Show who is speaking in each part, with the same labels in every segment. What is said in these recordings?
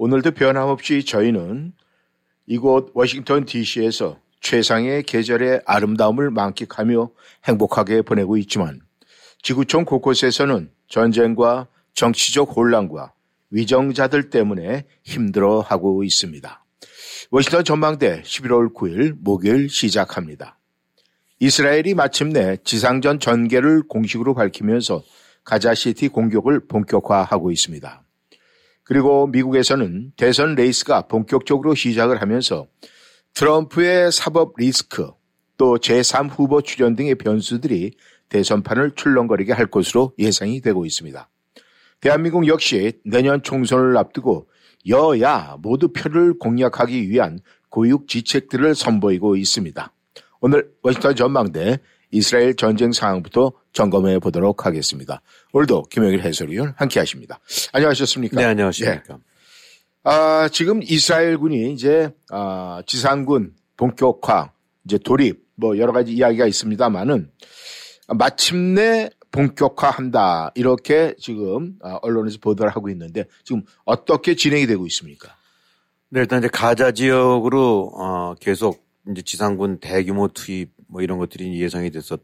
Speaker 1: 오늘도 변함없이 저희는 이곳 워싱턴 DC에서 최상의 계절의 아름다움을 만끽하며 행복하게 보내고 있지만 지구촌 곳곳에서는 전쟁과 정치적 혼란과 위정자들 때문에 힘들어하고 있습니다. 워싱턴 전망대 11월 9일 목요일 시작합니다. 이스라엘이 마침내 지상전 전개를 공식으로 밝히면서 가자시티 공격을 본격화하고 있습니다. 그리고 미국에서는 대선 레이스가 본격적으로 시작을 하면서 트럼프의 사법 리스크 또 제3 후보 출현 등의 변수들이 대선판을 출렁거리게 할 것으로 예상이 되고 있습니다. 대한민국 역시 내년 총선을 앞두고 여야 모두 표를 공략하기 위한 고육지책들을 선보이고 있습니다. 오늘 워싱턴 전망대 이스라엘 전쟁 상황부터 점검해 보도록 하겠습니다. 오늘도 김영일 해설위원 함께 하십니다. 안녕하셨습니까?
Speaker 2: 네, 안녕하십니까. 네.
Speaker 1: 아, 지금 이스라엘군이 이제, 아, 지상군 본격화, 이제 돌입, 뭐 여러 가지 이야기가 있습니다만은 마침내 본격화한다. 이렇게 지금 아, 언론에서 보도를 하고 있는데 지금 어떻게 진행이 되고 있습니까?
Speaker 2: 네, 일단 이제 가자 지역으로 어, 계속 이제 지상군 대규모 투입 뭐 이런 것들이 예상이 돼서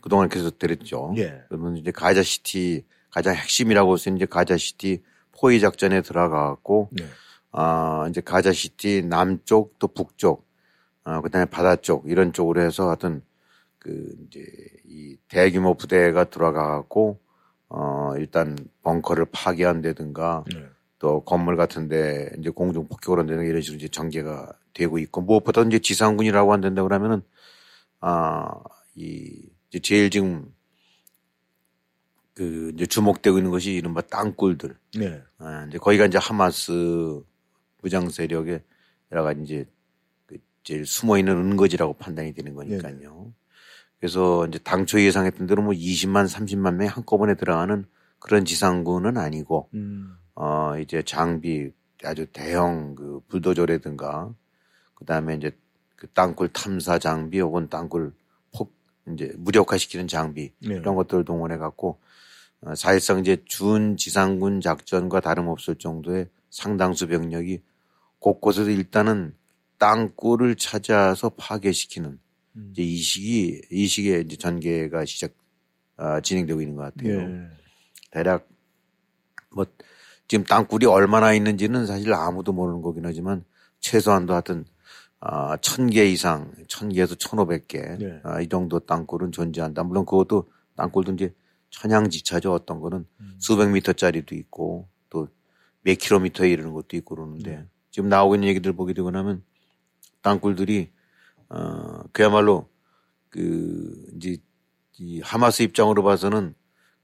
Speaker 2: 그동안 계속 되었죠. 예. 그러면 이제 가자 시티 가장 핵심이라고 있는 이제 가자 시티 포위 작전에 들어가고 네. 아 이제 가자 시티 남쪽 또 북쪽 아 그다음에 바다 쪽 이런 쪽으로 해서 하여튼 그 이제 이 대규모 부대가 들어가고 어 일단 벙커를 파괴한다든가 네. 또 건물 같은데 이제 공중 폭격을 한다든가 이런 식으로 이제 전개가 되고 있고 무엇보다 이제 지상군이라고 한다고 그러면은 아이 이제 제일 지금 그 이제 주목되고 있는 것이 이른바 땅굴들. 네. 아, 이제 거기가 이제 하마스 무장 세력의 여러 가지 이제 그 제일 숨어 있는 은거지라고 판단이 되는 거니까요. 네. 그래서 이제 당초 예상했던 대로 뭐 20만 30만 명이 한꺼번에 들어가는 그런 지상군은 아니고 음. 어 이제 장비 아주 대형 그 불도저라든가 그다음에 이제 그 땅굴 탐사 장비 혹은 땅굴 폭 이제 무력화시키는 장비 네. 이런 것들을 동원해 갖고 어, 사실상 이제 준 지상군 작전과 다름없을 정도의 상당수 병력이 곳곳에서 일단은 땅굴을 찾아서 파괴시키는 음. 이제 이 시기 이 시기에 이제 전개가 시작 아, 진행되고 있는 것 같아요. 네. 대략 뭐 지금 땅굴이 얼마나 있는지는 사실 아무도 모르는 거긴 하지만 최소한도 하여튼 아, 1000개 이상, 1000개에서 1500개, 네. 아, 이 정도 땅굴은 존재한다. 물론 그것도 땅굴도 이제 천양지차죠. 어떤 거는 음. 수백 미터짜리도 있고 또 몇 킬로미터에 이르는 것도 있고 그러는데 네. 지금 나오고 있는 얘기들 보게 되고 나면 땅굴들이 어, 그야말로 그 이제 이 하마스 입장으로 봐서는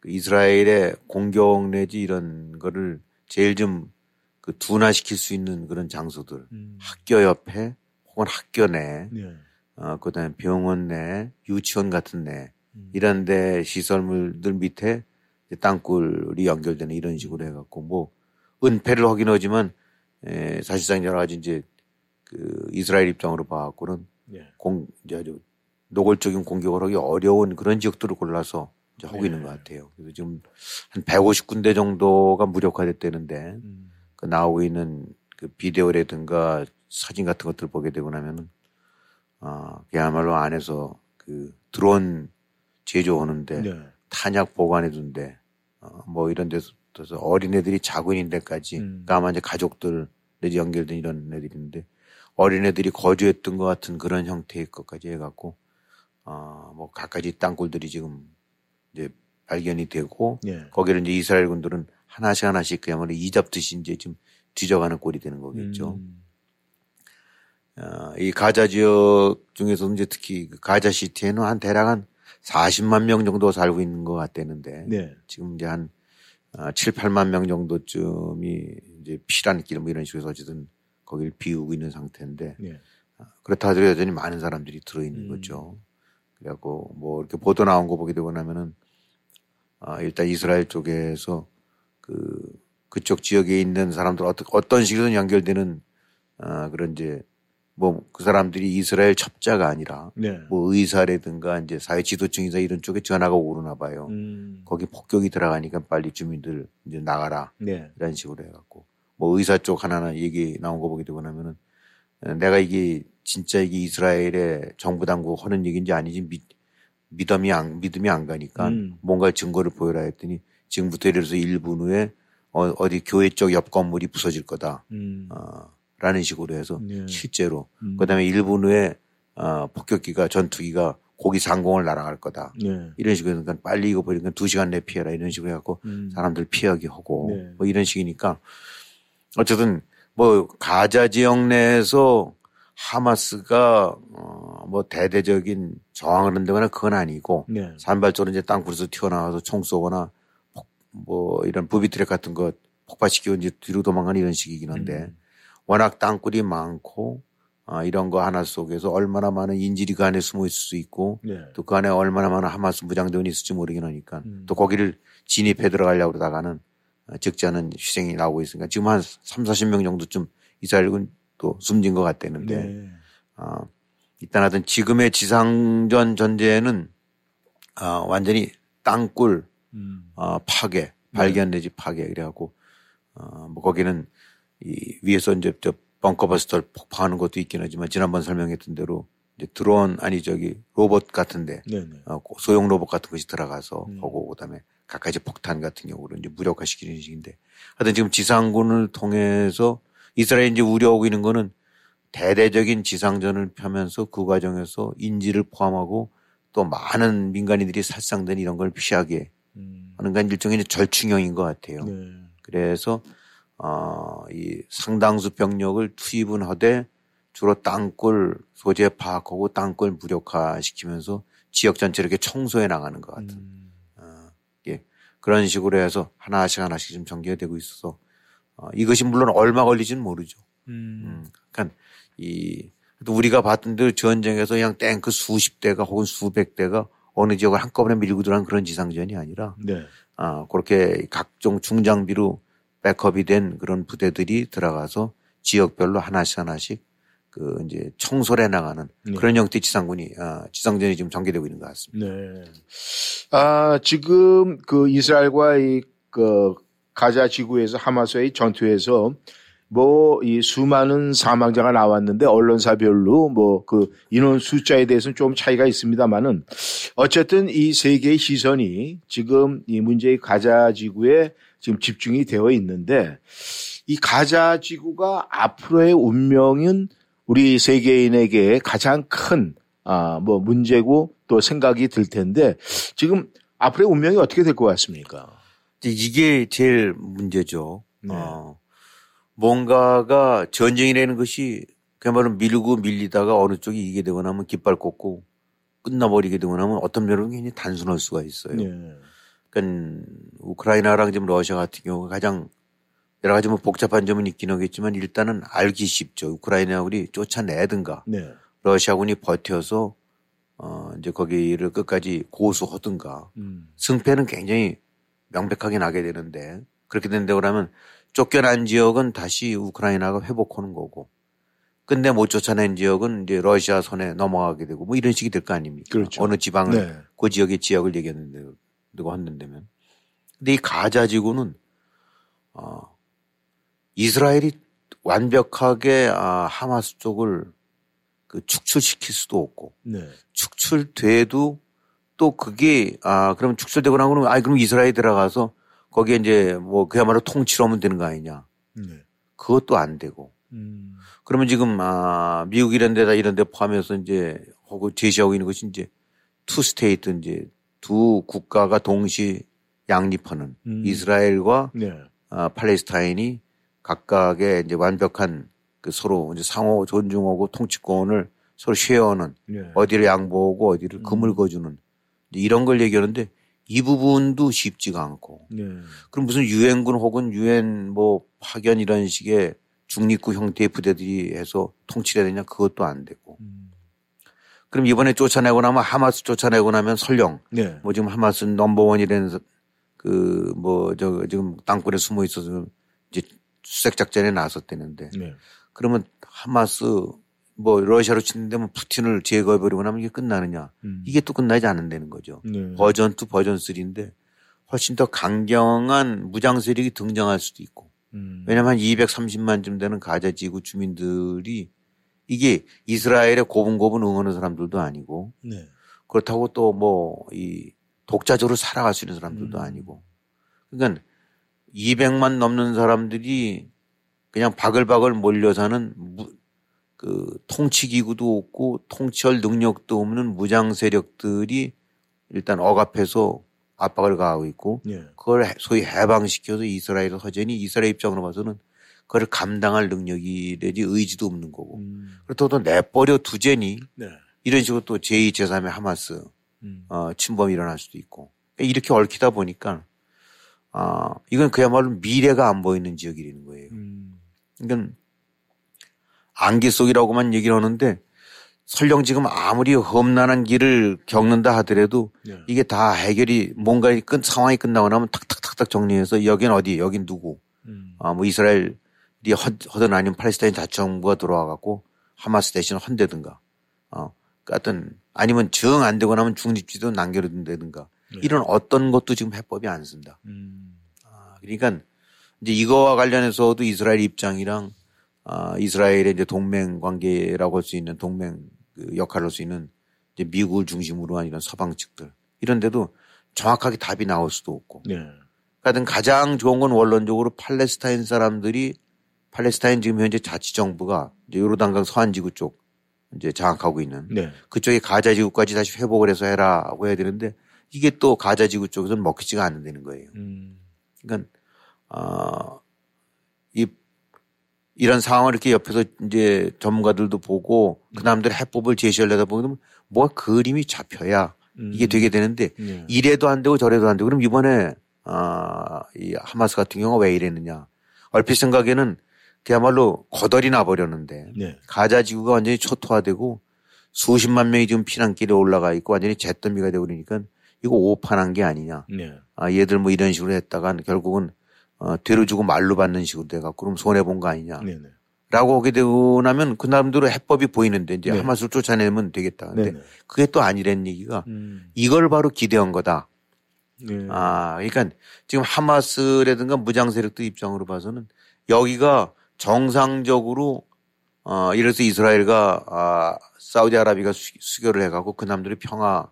Speaker 2: 그 이스라엘의 공격 내지 이런 거를 제일 좀 그 둔화시킬 수 있는 그런 장소들 음. 학교 옆에 혹은 학교 내, 네. 어, 그 다음에 병원 내, 유치원 같은 내, 음. 이런 데 시설물들 밑에 땅굴이 연결되는 이런 식으로 해갖고 뭐 은폐를 하긴 하지만 에, 사실상 여러 가지 이제 그 이스라엘 입장으로 봐갖고는 네. 공, 이제 아주 노골적인 공격을 하기 어려운 그런 지역들을 골라서 이제 하고 네. 있는 것 같아요. 그래서 지금 한 150군데 정도가 무력화됐다는데 음. 그 나오고 있는 그 비디오라든가 사진 같은 것들 을 보게 되고 나면은 아 그야말로 안에서 그 드론 제조하는데 네. 탄약 보관해 둔데 어, 뭐 이런 데서 어린애들이 자고 있는 데까지 음. 아마 이제 가족들 내지 연결된 이런 애들인데 어린애들이 거주했던 것 같은 그런 형태의 것까지 해갖고 어뭐 갖가지 땅굴들이 지금 이제 발견이 되고 네. 거기를 이제 이스라엘 군들은 하나씩 하나씩 그야말로 이잡듯이 이제 지금 뒤져가는 꼴이 되는 거겠죠. 음. 어, 이 가자 지역 중에서 이제 특히 그 가자 시티에는 한 대략 한 40만 명 정도 살고 있는 것 같다는데 네. 지금 이제 한 7, 어, 8만 명 정도쯤이 이제 피라는 길뭐 이런 식으로 어쨌든 거기를 비우고 있는 상태인데 네. 그렇다 하더라도 여전히 많은 사람들이 들어있는 음. 거죠. 그래갖고 뭐 이렇게 보도 나온 거 보게 되고 나면은 아, 일단 이스라엘 쪽에서 그 그쪽 지역에 있는 사람들 어떤 어떤 식으로든 연결되는 아, 그런 이제 뭐 그 사람들이 이스라엘 첩자가 아니라 네. 뭐 의사라든가 이제 사회 지도층이사 이런 쪽에 전화가 오르나 봐요. 음. 거기 폭격이 들어가니까 빨리 주민들 이제 나가라. 네. 이런 식으로 해갖고 뭐 의사 쪽 하나는 얘기 나온 거 보게 되고 나면은 내가 이게 진짜 이게 이스라엘의 정부 당국 하는 얘기인지 아닌지 믿, 믿음이 안, 믿음이 안 가니까 음. 뭔가 증거를 보여라 했더니 지금부터 예를 들어서 1분 후에 어, 디 교회 쪽 옆 건물이 부서질 거다. 음. 어, 라는 식으로 해서 네. 실제로 음. 그다음에 1분 후에 어, 폭격기가 전투기가 고기 상공을 날아갈 거다. 네. 이런 식으로 그러니까 빨리 이거 보니까 2시간 내 피해라 이런 식으로 해갖고 음. 사람들 피하게 하고 네. 뭐 이런 식이니까 어쨌든 뭐 가자 지역 내에서 하마스가 어뭐 대대적인 저항을 한다거나 그건 아니고 네. 산발적으로 이제 땅굴에서 튀어나와서 총 쏘거나 폭, 뭐 이런 부비트랙 같은 거 폭파시키고 이제 뒤로 도망가는 이런 식이긴 한데 음. 워낙 땅굴이 많고 아, 이런 거 하나 속에서 얼마나 많은 인질이 그 안에 숨어 있을 수 있고 네. 또그 안에 얼마나 많은 하마스 무장대원이 있을지 모르긴 하니까 음. 또 거기를 진입해 들어가려고 그러다가는 적지 않은 희생이 나오고 있으니까 지금 한 3, 40명 정도쯤 이스라엘군 또 숨진 것 같다는데 네. 어, 일단 하여튼 지금의 지상전 전제는 어, 완전히 땅굴 음. 어, 파괴 네. 발견 내지 파괴 그래갖고 어, 뭐 거기는 이 위에서 이제 저 벙커버스터를 폭파하는 것도 있긴 하지만 지난번 설명했던 대로 이제 드론 아니 저기 로봇 같은데 네, 네. 어, 소형 로봇 같은 것이 들어가서 음. 하고 그다음에 각가지 폭탄 같은 경우로 이제 무력화시키는 식인데 하여튼 지금 지상군을 통해서 이스라엘이 이제 우려하고 있는 거는 대대적인 지상전을 펴면서 그 과정에서 인지를 포함하고 또 많은 민간인들이 살상된 이런 걸 피하게 음. 하는 건 일종의 절충형인 것 같아요. 네. 그래서 어, 이 상당수 병력을 투입은 하되 주로 땅굴 소재 파악하고 땅굴 무력화시키면서 지역 전체를 이렇게 청소해 나가는 것 같은 음. 어, 예. 그런 식으로 해서 하나씩 하나씩 좀 전개가 되고 있어서 어, 이것이 물론 얼마 걸리지는 모르죠. 음. 음. 그러니까 이 우리가 봤던 대로 전쟁에서 그냥 탱크 수십 대가 혹은 수백 대가 어느 지역을 한꺼번에 밀고 들어간 그런 지상전이 아니라 네. 아, 그렇게 각종 중장비로 백업이 된 그런 부대들이 들어가서 지역별로 하나씩 하나씩 그 이제 청소를 해 나가는 네. 그런 형태의 지상군이 아, 지상전이 지금 전개되고 있는 것 같습니다. 네.
Speaker 1: 아, 지금 그 이스라엘과 이그 가자 지구에서 하마스의 전투에서 뭐 이 수많은 사망자가 나왔는데 언론사별로 뭐 그 인원 숫자에 대해서는 좀 차이가 있습니다만은 어쨌든 이 세계의 시선이 지금 이 문제의 가자 지구에 지금 집중이 되어 있는데 이 가자 지구가 앞으로의 운명은 우리 세계인에게 가장 큰 아, 뭐 문제고 또 생각이 들 텐데 지금 앞으로의 운명이 어떻게 될 것 같습니까?
Speaker 2: 이게 제일 문제죠. 네. 어, 뭔가가 전쟁이라는 것이 그야말로 밀고 밀리다가 어느 쪽이 이기게 되거나 하면 깃발 꽂고 끝나버리게 되거나 하면 어떤 면으로는 굉장히 단순할 수가 있어요. 네. 그러니까 우크라이나랑 지금 러시아 같은 경우가 가장 여러 가지 뭐 복잡한 점은 있긴 하겠지만 일단은 알기 쉽죠. 우크라이나군이 쫓아내든가 네. 러시아군이 버텨서 어 이제 거기를 끝까지 고수하든가 음. 승패는 굉장히 명백하게 나게 되는데 그렇게 된다고 그러면 쫓겨난 지역은 다시 우크라이나가 회복하는 거고 근데 못 쫓아낸 지역은 이제 러시아 손에 넘어가게 되고 뭐 이런 식이 될 거 아닙니까? 그렇죠. 어느 지방을 네. 그 지역의 지역을 얘기했는데 누가 한다면 근데 이 가자 지구는 어 이스라엘이 완벽하게 아 하마스 쪽을 그 축출시킬 수도 없고 네. 축출돼도 또 그게 아 그러면 축소되고 나면 아 그럼 이스라엘 들어가서 거기에 이제 뭐 그야말로 통치로 하면 되는 거 아니냐. 네. 그것도 안 되고. 음. 그러면 지금 아 미국 이런 데다 이런 데 포함해서 이제 하고 제시하고 있는 것이 이제 two state 이제 두 국가가 동시 양립하는 음. 이스라엘과 네. 아, 팔레스타인이 각각의 이제 완벽한 그 서로 이제 상호 존중하고 통치권을 서로 share하는 네. 어디를 양보하고 어디를 음. 금을 그어주는 이런 걸 얘기하는데 이 부분도 쉽지가 않고. 네. 그럼 무슨 유엔군 혹은 유엔 뭐 파견 이런 식의 중립국 형태의 부대들이 해서 통치해야 되냐 그것도 안 되고. 음. 그럼 이번에 쫓아내고 나면 하마스 쫓아내고 나면 설령 네. 뭐 지금 하마스 넘버원이라는 그 뭐 저 지금 땅굴에 숨어 있어서 이제 수색 작전에 나섰대는데 네. 그러면 하마스 뭐 러시아로 치는데 뭐 푸틴을 제거해 버리고 나면 이게 끝나느냐. 음. 이게 또 끝나지 않는다는 거죠. 네. 버전 2, 버전 3인데 훨씬 더 강경한 무장 세력이 등장할 수도 있고. 음. 왜냐하면 230만쯤 되는 가자 지구 주민들이 이게 이스라엘의 고분고분 응원하는 사람들도 아니고 네. 그렇다고 또 뭐 이 독자적으로 살아갈 수 있는 사람들도 음. 아니고 그러니까 200만 넘는 사람들이 그냥 바글바글 몰려 사는 그 통치 기구도 없고 통치할 능력도 없는 무장 세력들이 일단 억압해서 압박을 가하고 있고 예. 그걸 소위 해방시켜서 이스라엘 허전히 이스라엘 입장으로 봐서는 그걸 감당할 능력이 내지 의지도 없는 거고 음. 그렇다고 또 내버려 두제니 네. 이런 식으로 또 제2, 제3의 하마스 음. 어, 침범이 일어날 수도 있고 이렇게 얽히다 보니까 아 이건 그야말로 미래가 안 보이는 지역이라는 거예요. 음. 그러니까 안개 속이라고만 얘기를 하는데 설령 지금 아무리 험난한 길을 겪는다 하더라도 네. 이게 다 해결이 뭔가 끝 상황이 끝나고 나면 탁탁탁탁 정리해서 여긴 어디 여긴 누구 음. 아뭐 이스라엘 이 허든 아니면 팔레스타인 자치정부가 들어와 갖고 하마스 대신 헌대든가 어 같은 아니면 정 안 되고 나면 중립지도 남겨둔다든가 네. 이런 어떤 것도 지금 해법이 안 쓴다. 음. 아, 그러니까 이제 이거와 관련해서도 이스라엘 입장이랑 아, 이스라엘의 이제 동맹 관계라고 할 수 있는 동맹 그 역할을 할 수 있는 이제 미국을 중심으로 한 이런 서방 측들 이런 데도 정확하게 답이 나올 수도 없고. 네. 하여튼 가장 좋은 건 원론적으로 팔레스타인 사람들이 팔레스타인 지금 현재 자치 정부가 이제 요르단강 서안 지구 쪽 이제 장악하고 있는 네. 그쪽에 가자 지구까지 다시 회복을 해서 해라고 해야 되는데 이게 또 가자 지구 쪽에서는 먹히지가 않는다는 거예요. 음. 그러니까 어, 이 이런 상황을 이렇게 옆에서 이제 전문가들도 보고 그 사람들 해법을 제시하려다 보면 뭐가 그림이 잡혀야 음. 이게 되게 되는데 네. 이래도 안 되고 저래도 안 되고 그럼 이번에 아, 이 하마스 같은 경우가 왜 이랬느냐. 얼핏 생각에는 그야말로 거덜이 나버렸는데 네. 가자 지구가 완전히 초토화되고 수십만 명이 지금 피난길에 올라가 있고 완전히 잿더미가 되고 그러니까 이거 오판한 게 아니냐. 네. 아, 얘들 뭐 이런 식으로 했다가 결국은 어, 뒤로 주고 말로 받는 식으로 돼갖고 그럼 손해본 거 아니냐. 네네. 라고 하게 되고 나면 그 나름대로 해법이 보이는데 이제 네. 하마스를 쫓아내면 되겠다. 근데 네네. 그게 또 아니란 얘기가 음. 이걸 바로 기대한 거다. 네. 아, 그러니까 지금 하마스라든가 무장 세력들 입장으로 봐서는 여기가 정상적으로 어, 이래서 이스라엘과 아, 사우디아라비가 수교를 해가고 그 남들의 평화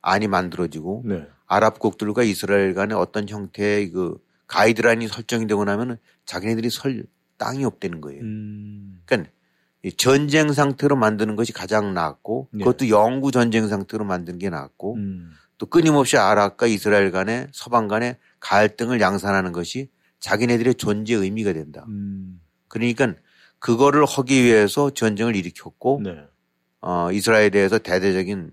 Speaker 2: 안이 만들어지고 네. 아랍국들과 이스라엘 간의 어떤 형태의 그 가이드라인이 설정이 되고 나면 은 자기네들이 설 땅이 없다는 거예요. 음. 그러니까 전쟁 상태로 만드는 것이 가장 낫고 네. 그것도 영구 전쟁 상태로 만드는 게 낫고 음. 또 끊임없이 아랍과 이스라엘 간의 서방 간의 갈등을 양산하는 것이 자기네들의 존재 의미가 된다. 음. 그러니까 그거를 하기 위해서 전쟁을 일으켰고 네. 어, 이스라엘에 대해서 대대적인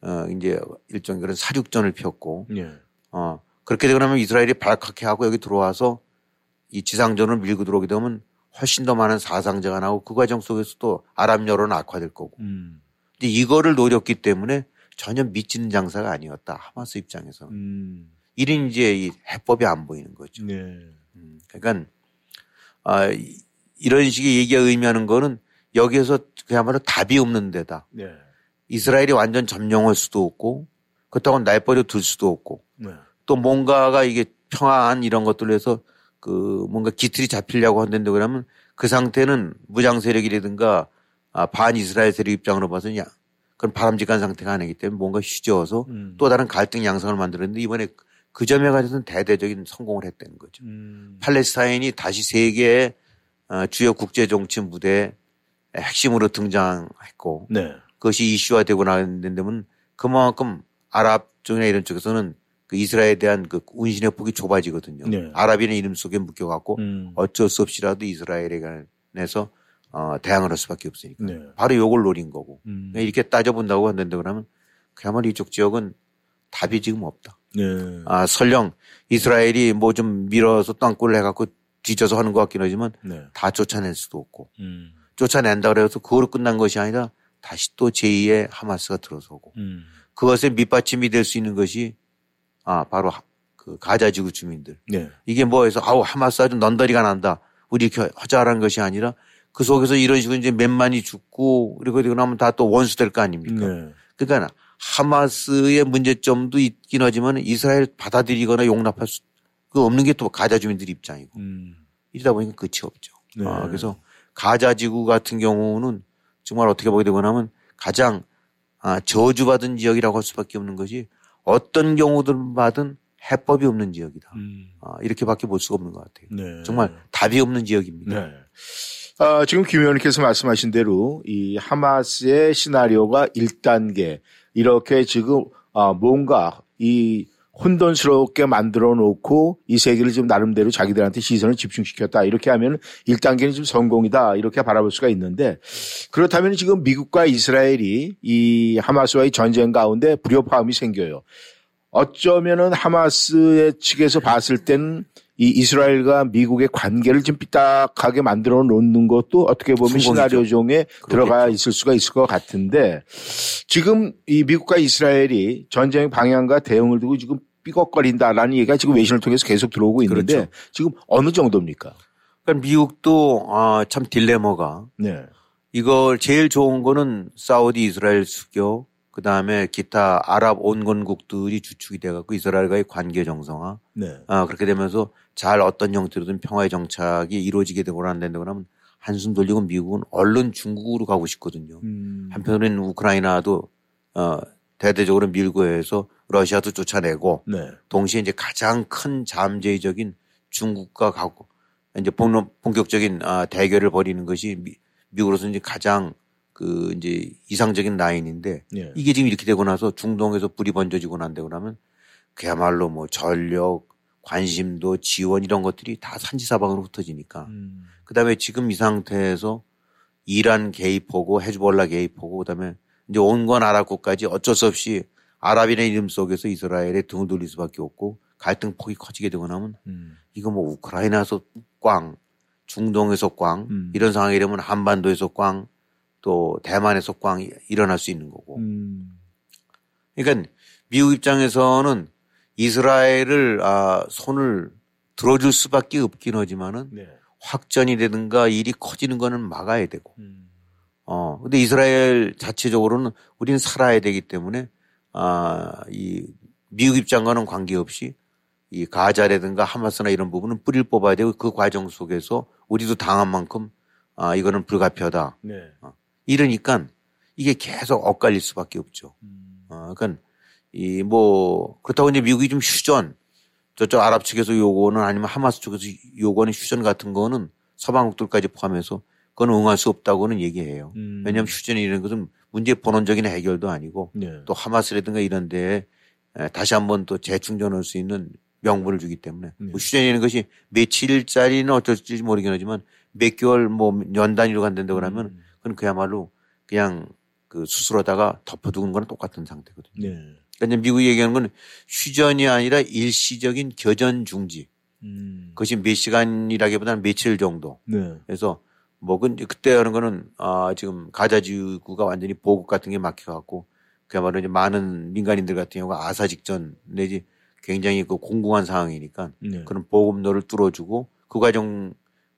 Speaker 2: 어, 이제 일종의 그런 사륙전을 폈고 네. 어, 그렇게 되고 나면 이스라엘이 발칵해 하고 여기 들어와서 이 지상전을 밀고 들어오게 되면 훨씬 더 많은 사상자가 나오고 그 과정 속에서도 아랍 여론은 악화될 거고. 음. 근데 이거를 노렸기 때문에 전혀 미치는 장사가 아니었다. 하마스 입장에서. 음. 이런 이제 이 해법이 안 보이는 거죠. 네. 음. 그러니까 아, 이 런 식의 얘기가 의미하는 거는 여기에서 그야말로 답이 없는 데다. 네. 이스라엘이 완전 점령할 수도 없고 그렇다고 날버려 둘 수도 없고 네. 또 뭔가가 이게 평화한 이런 것들로 해서 그 뭔가 기틀이 잡히려고 한다는데 그러면 그 상태는 무장 세력이라든가 아, 반 이스라엘 세력 입장으로 봐서는 야, 그건 바람직한 상태가 아니기 때문에 뭔가 휘저어서 음. 또 다른 갈등 양상을 만들었는데 이번에 그 점에 관해서는 대대적인 성공을 했다는 거죠. 음. 팔레스타인이 다시 세계의 어, 주요 국제 정치 무대의 핵심으로 등장했고 네. 그것이 이슈화되고 나는 데면 그만큼 아랍 쪽이나 이런 쪽에서는 그 이스라엘에 대한 그 운신의 폭이 좁아지거든요. 네. 아랍인의 이름 속에 묶여갖고 음. 어쩔 수 없이라도 이스라엘에 관해서 어, 대항을 할 수밖에 없으니까. 네. 바로 요걸 노린 거고. 음. 이렇게 따져본다고 한다는데 그러면 그야말로 이쪽 지역은 답이 지금 없다. 네. 아, 설령 이스라엘이 뭐 좀 밀어서 땅굴을 해갖고 뒤져서 하는 것 같긴 하지만 네. 다 쫓아낼 수도 없고 음. 쫓아낸다 그래서 그거로 끝난 것이 아니라 다시 또 제2의 하마스가 들어서고 음. 그것에 밑받침이 될 수 있는 것이 아 바로 그 가자 지구 주민들 네. 이게 뭐해서 아우 하마스 아주 넌더리가 난다 우리 이렇게 하자라는 것이 아니라 그 속에서 이런 식으로 이제 몇만이 죽고 그리고 그러고 나면 다 또 원수 될 거 아닙니까? 네. 그러니까 하마스의 문제점도 있긴 하지만 이스라엘 받아들이거나 용납할 수 그 없는 게 또 가자 주민들 입장이고 음. 이러다 보니까 끝이 없죠. 네. 아, 그래서 가자 지구 같은 경우는 정말 어떻게 보게 되거나 하면 가장 아, 저주받은 지역이라고 할 수밖에 없는 것이 어떤 경우든 받은 해법이 없는 지역이다. 음. 아, 이렇게밖에 볼 수가 없는 것 같아요. 네. 정말 답이 없는 지역입니다. 네.
Speaker 1: 아, 지금 김 의원님께서 말씀하신 대로 이 하마스의 시나리오가 1단계 이렇게 지금 아, 뭔가 이 혼돈스럽게 만들어 놓고 이 세계를 좀 나름대로 자기들한테 시선을 집중시켰다. 이렇게 하면 1단계는 좀 성공이다. 이렇게 바라볼 수가 있는데 그렇다면 지금 미국과 이스라엘이 이 하마스와의 전쟁 가운데 불협화음이 생겨요. 어쩌면은 하마스의 측에서 봤을 때는 이 이스라엘과 미국의 관계를 좀 삐딱하게 만들어 놓는 것도 어떻게 보면 시나리오 중에 들어가 있을 수가 있을 것 같은데 지금 이 미국과 이스라엘이 전쟁 방향과 대응을 두고 지금 삐걱거린다라는 얘기가 지금 외신을 통해서 계속 들어오고 있는데 그렇죠. 지금 어느 정도입니까?
Speaker 2: 그러니까 미국도 아, 참 딜레마가 네. 이걸 제일 좋은 거는 사우디 이스라엘 수교 그 다음에 기타 아랍 온건국들이 주축이 돼갖고 이스라엘과의 관계 정상화. 네. 아, 그렇게 되면서 잘 어떤 형태로든 평화의 정착이 이루어지게 되거나 안 된다고 하면 한숨 돌리고 미국은 얼른 중국으로 가고 싶거든요. 음. 한편으로는 우크라이나도 어, 대대적으로 밀고 해서 러시아도 쫓아내고 네. 동시에 이제 가장 큰 잠재적인 중국과 가고 이제 본격적인 아, 대결을 벌이는 것이 미, 미국으로서 이제 가장 그 이제 이상적인 라인인데 예. 이게 지금 이렇게 되고 나서 중동에서 불이 번져지고 난다고 하면 그야말로 뭐 전력, 관심도 지원 이런 것들이 다 산지사방으로 흩어지니까 음. 그다음에 지금 이 상태에서 이란 개입하고 헤즈볼라 개입하고 그다음에 이제 온건 아랍국까지 어쩔 수 없이 아랍인의 이름 속에서 이스라엘에 등을 돌릴 수밖에 없고 갈등 폭이 커지게 되고 나면 음. 이거 뭐 우크라이나에서 꽝, 중동에서 꽝 음. 이런 상황이 되면 한반도에서 꽝 또 대만에서 꽝 일어날 수 있는 거고. 음. 그러니까 미국 입장에서는 이스라엘을 아, 손을 들어줄 수밖에 없긴 하지만은 네. 확전이 되든가 일이 커지는 거는 막아야 되고. 음. 어, 근데 이스라엘 자체적으로는 우리는 살아야 되기 때문에 아, 이 미국 입장과는 관계없이 이 가자라든가 하마스나 이런 부분은 뿌리를 뽑아야 되고 그 과정 속에서 우리도 당한 만큼 아, 이거는 불가피하다. 네. 어. 이러니까 이게 계속 엇갈릴 수밖에 없죠. 음. 어, 그러니까 이 뭐 그렇다고 이제 미국이 좀 휴전 저쪽 아랍 측에서 요구는 아니면 하마스 쪽에서 요구하는 휴전 같은 거는 서방국들까지 포함해서 그건 응할 수 없다고는 얘기해요. 음. 왜냐하면 휴전이 이런 것은 문제 본원적인 해결도 아니고 네. 또 하마스라든가 이런 데에 다시 한번 또 재충전할 수 있는 명분을 주기 때문에 네. 뭐 휴전이라는 것이 며칠짜리는 어쩔지 모르긴 하지만 몇 개월 뭐 연 단위로 간다고 그러면 음. 그건 그야말로 그냥 그 수술하다가 덮어두는 거랑 똑같은 상태거든요. 네. 그러니까 미국이 얘기하는 건 휴전이 아니라 일시적인 겨전 중지. 음. 그것이 몇 시간이라기보다는 며칠 정도. 네. 그래서 뭐 그때 하는 거는 아 지금 가자 지구가 완전히 보급 같은 게 막혀갖고 그야말로 이제 많은 민간인들 같은 경우가 아사 직전 내지 굉장히 그 공공한 상황이니까 네. 그런 보급로를 뚫어주고 그 과정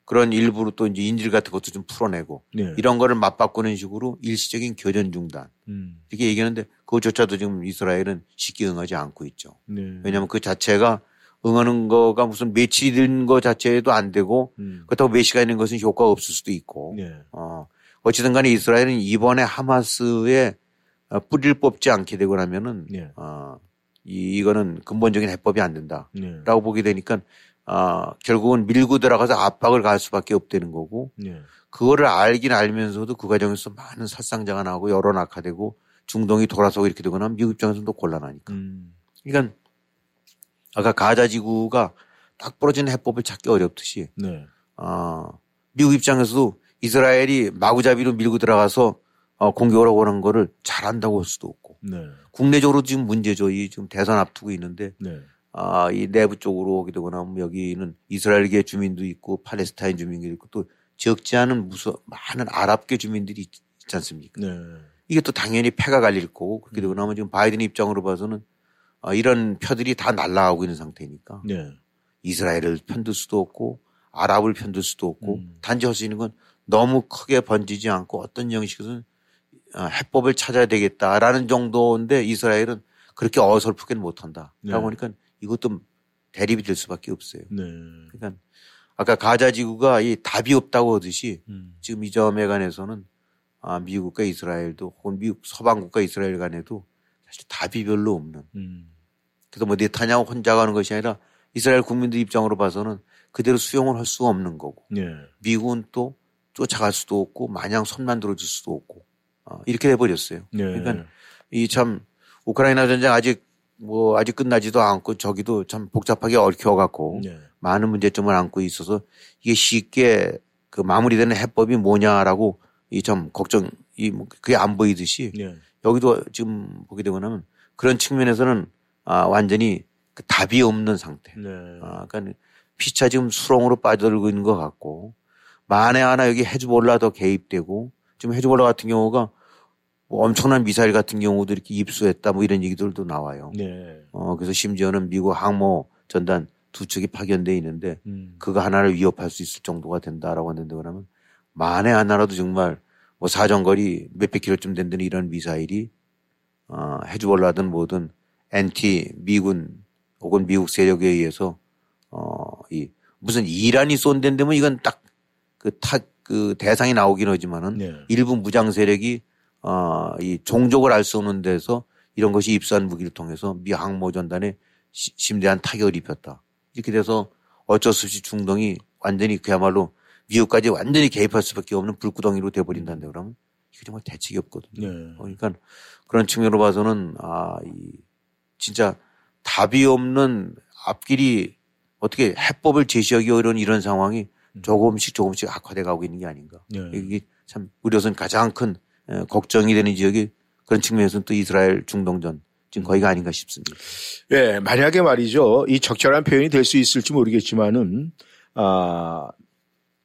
Speaker 2: 그런 일부로 또 이제 인질 같은 것도 좀 풀어내고 네. 이런 거를 맞바꾸는 식으로 일시적인 교전 중단 음. 이렇게 얘기하는데 그것조차도 지금 이스라엘은 쉽게 응하지 않고 있죠. 네. 왜냐하면 그 자체가 응하는 거가 무슨 며칠 된거 자체도 안 되고 음. 그렇다고 몇 시간 있는 것은 효과가 없을 수도 있고 네. 어. 어찌든 간에 이스라엘은 이번에 하마스에 어, 뿌리를 뽑지 않게 되고 나면은 네. 어, 이, 이거는 근본적인 해법이 안 된다라고 네. 보게 되니까 아, 결국은 밀고 들어가서 압박을 가할 수밖에 없다는 거고 네. 그거를 알긴 알면서도 그 과정에서 많은 살상자가 나오고 여론 악화되고 중동이 돌아서고 이렇게 되거나 미국 입장에서는 또 곤란하니까. 음. 그러니까 아까 가자 지구가 딱 부러지는 해법을 찾기 어렵듯이 네. 아, 미국 입장에서도 이스라엘이 마구잡이로 밀고 들어가서 어, 공격을 하고 하는 거를 잘한다고 할 수도 없고 네. 국내적으로 지금 문제죠. 이 지금 대선 앞두고 있는데 네. 아, 이 내부 쪽으로 오게 되거나 하면 여기는 이스라엘계 주민도 있고 팔레스타인 주민도 있고 또 적지 않은 무서 많은 아랍계 주민들이 있, 지 않습니까? 네. 이게 또 당연히 패가 갈릴 거고 그렇게 되고 나면 지금 바이든 입장으로 봐서는 아, 이런 표들이 다 날라가고 있는 상태니까 네. 이스라엘을 편들 수도 없고 아랍을 편들 수도 없고 음. 단지 할 수 있는 건 너무 크게 번지지 않고 어떤 형식으로든 어, 해법을 찾아야 되겠다라는 정도인데 이스라엘은 그렇게 어설프게는 못한다. 네. 그러다 보니까 이것도 대립이 될 수밖에 없어요. 네. 그러니까 아까 가자 지구가 이 답이 없다고 하듯이 음. 지금 이 점에 관해서는 아, 미국과 이스라엘도 혹은 미국 서방국과 이스라엘 간에도 사실 답이 별로 없는. 음. 그래서 뭐 네타냐후 혼자 가는 것이 아니라 이스라엘 국민들 입장으로 봐서는 그대로 수용을 할 수가 없는 거고. 네. 미국은 또 쫓아갈 수도 없고 마냥 손만 들어줄 수도 없고. 어, 이렇게 돼버렸어요. 네. 그러니까 이 참 우크라이나 전쟁 아직 뭐 아직 끝나지도 않고 저기도 참 복잡하게 얽혀갖고 네. 많은 문제점을 안고 있어서 이게 쉽게 그 마무리되는 해법이 뭐냐라고 이 참 걱정 이뭐 그게 안 보이듯이 네. 여기도 지금 보게 되고 나면 그런 측면에서는 아 완전히 그 답이 없는 상태. 네. 아 그러니까 피차 지금 수렁으로 빠져들고 있는 것 같고 만에 하나 여기 해주볼라도 개입되고 지금 해주볼라 같은 경우가 뭐 엄청난 미사일 같은 경우도 이렇게 입수했다 뭐 이런 얘기들도 나와요. 네. 어, 그래서 심지어는 미국 항모 전단 두 척이 파견돼 있는데 음. 그거 하나를 위협할 수 있을 정도가 된다라고 하는데 그러면 만에 하나라도 정말 뭐 사정거리 몇백 킬로쯤 된다는 이런 미사일이 어, 해주볼라든 뭐든 엔티 미군 혹은 미국 세력에 의해서 어, 이 무슨 이란이 쏜다면 이건 딱그 탁그 그 대상이 나오긴 하지만은 네. 일부 무장 세력이 어, 이 종족을 알 수 없는 데서 이런 것이 입수한 무기를 통해서 미 항모 전단에 시, 심대한 타격을 입혔다. 이렇게 돼서 어쩔 수 없이 중동이 완전히 그야말로 미국까지 완전히 개입할 수밖에 없는 불구덩이로 돼버린다는데 그러면 이게 정말 대책이 없거든요. 네. 그러니까 그런 측면으로 봐서는 아, 이 진짜 답이 없는 앞길이 어떻게 해법을 제시하기 어려운 이런 상황이 음. 조금씩 조금씩 악화돼 가고 있는 게 아닌가. 네. 이게 참 우려선 가장 큰 걱정이 되는 지역이 그런 측면에서는 또 이스라엘 중동전 지금 거기가 아닌가 싶습니다.
Speaker 1: 예, 만약에 말이죠. 이 적절한 표현이 될 수 있을지 모르겠지만은 아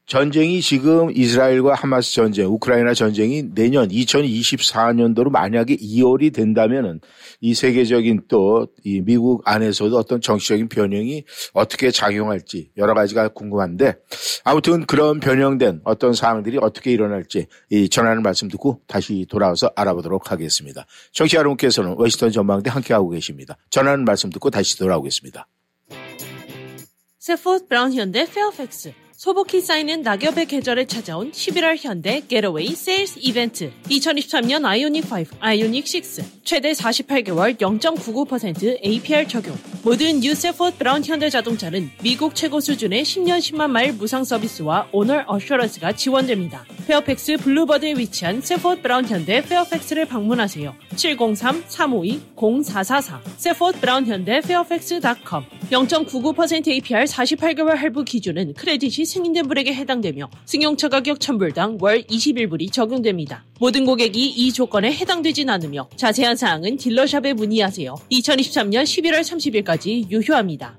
Speaker 1: 전쟁이 지금 이스라엘과 하마스 전쟁, 우크라이나 전쟁이 내년 2024년도로 만약에 2월이 된다면은 이 세계적인 또 이 미국 안에서도 어떤 정치적인 변형이 어떻게 작용할지 여러 가지가 궁금한데 아무튼 그런 변형된 어떤 사항들이 어떻게 일어날지 이 전하는 말씀 듣고 다시 돌아와서 알아보도록 하겠습니다. 청취자 여러분께서는 워싱턴 전망대 함께하고 계십니다. 전하는 말씀 듣고 다시 돌아오겠습니다.
Speaker 3: Safford Brown 현대 페어팩스 소복히 쌓이는 낙엽의 계절에 찾아온 11월 현대 getaway sales event 2023년 아이오닉 5, 아이오닉 6 최대 48개월 0.99% APR 적용. 모든 new Safford Brown 현대 자동차는 미국 최고 수준의 10년 10만 마일 무상 서비스와 owner assurance가 지원됩니다. Fairfax Boulevard에 위치한 Safford Brown 현대 페어팩스를 방문하세요. 703-352-0444 세포트 브라운 현대 페어팩스.com 0.99% APR 48개월 할부 기준은 credit이 승인된 분에게 해당되며 승용차 가격 1000불당 월 21불이 적용됩니다. 모든 고객이 이 조건에 해당되진 않으며 자세한 사항은 dealer shop에 문의하세요. 2023년 11월 30일까지 유효합니다.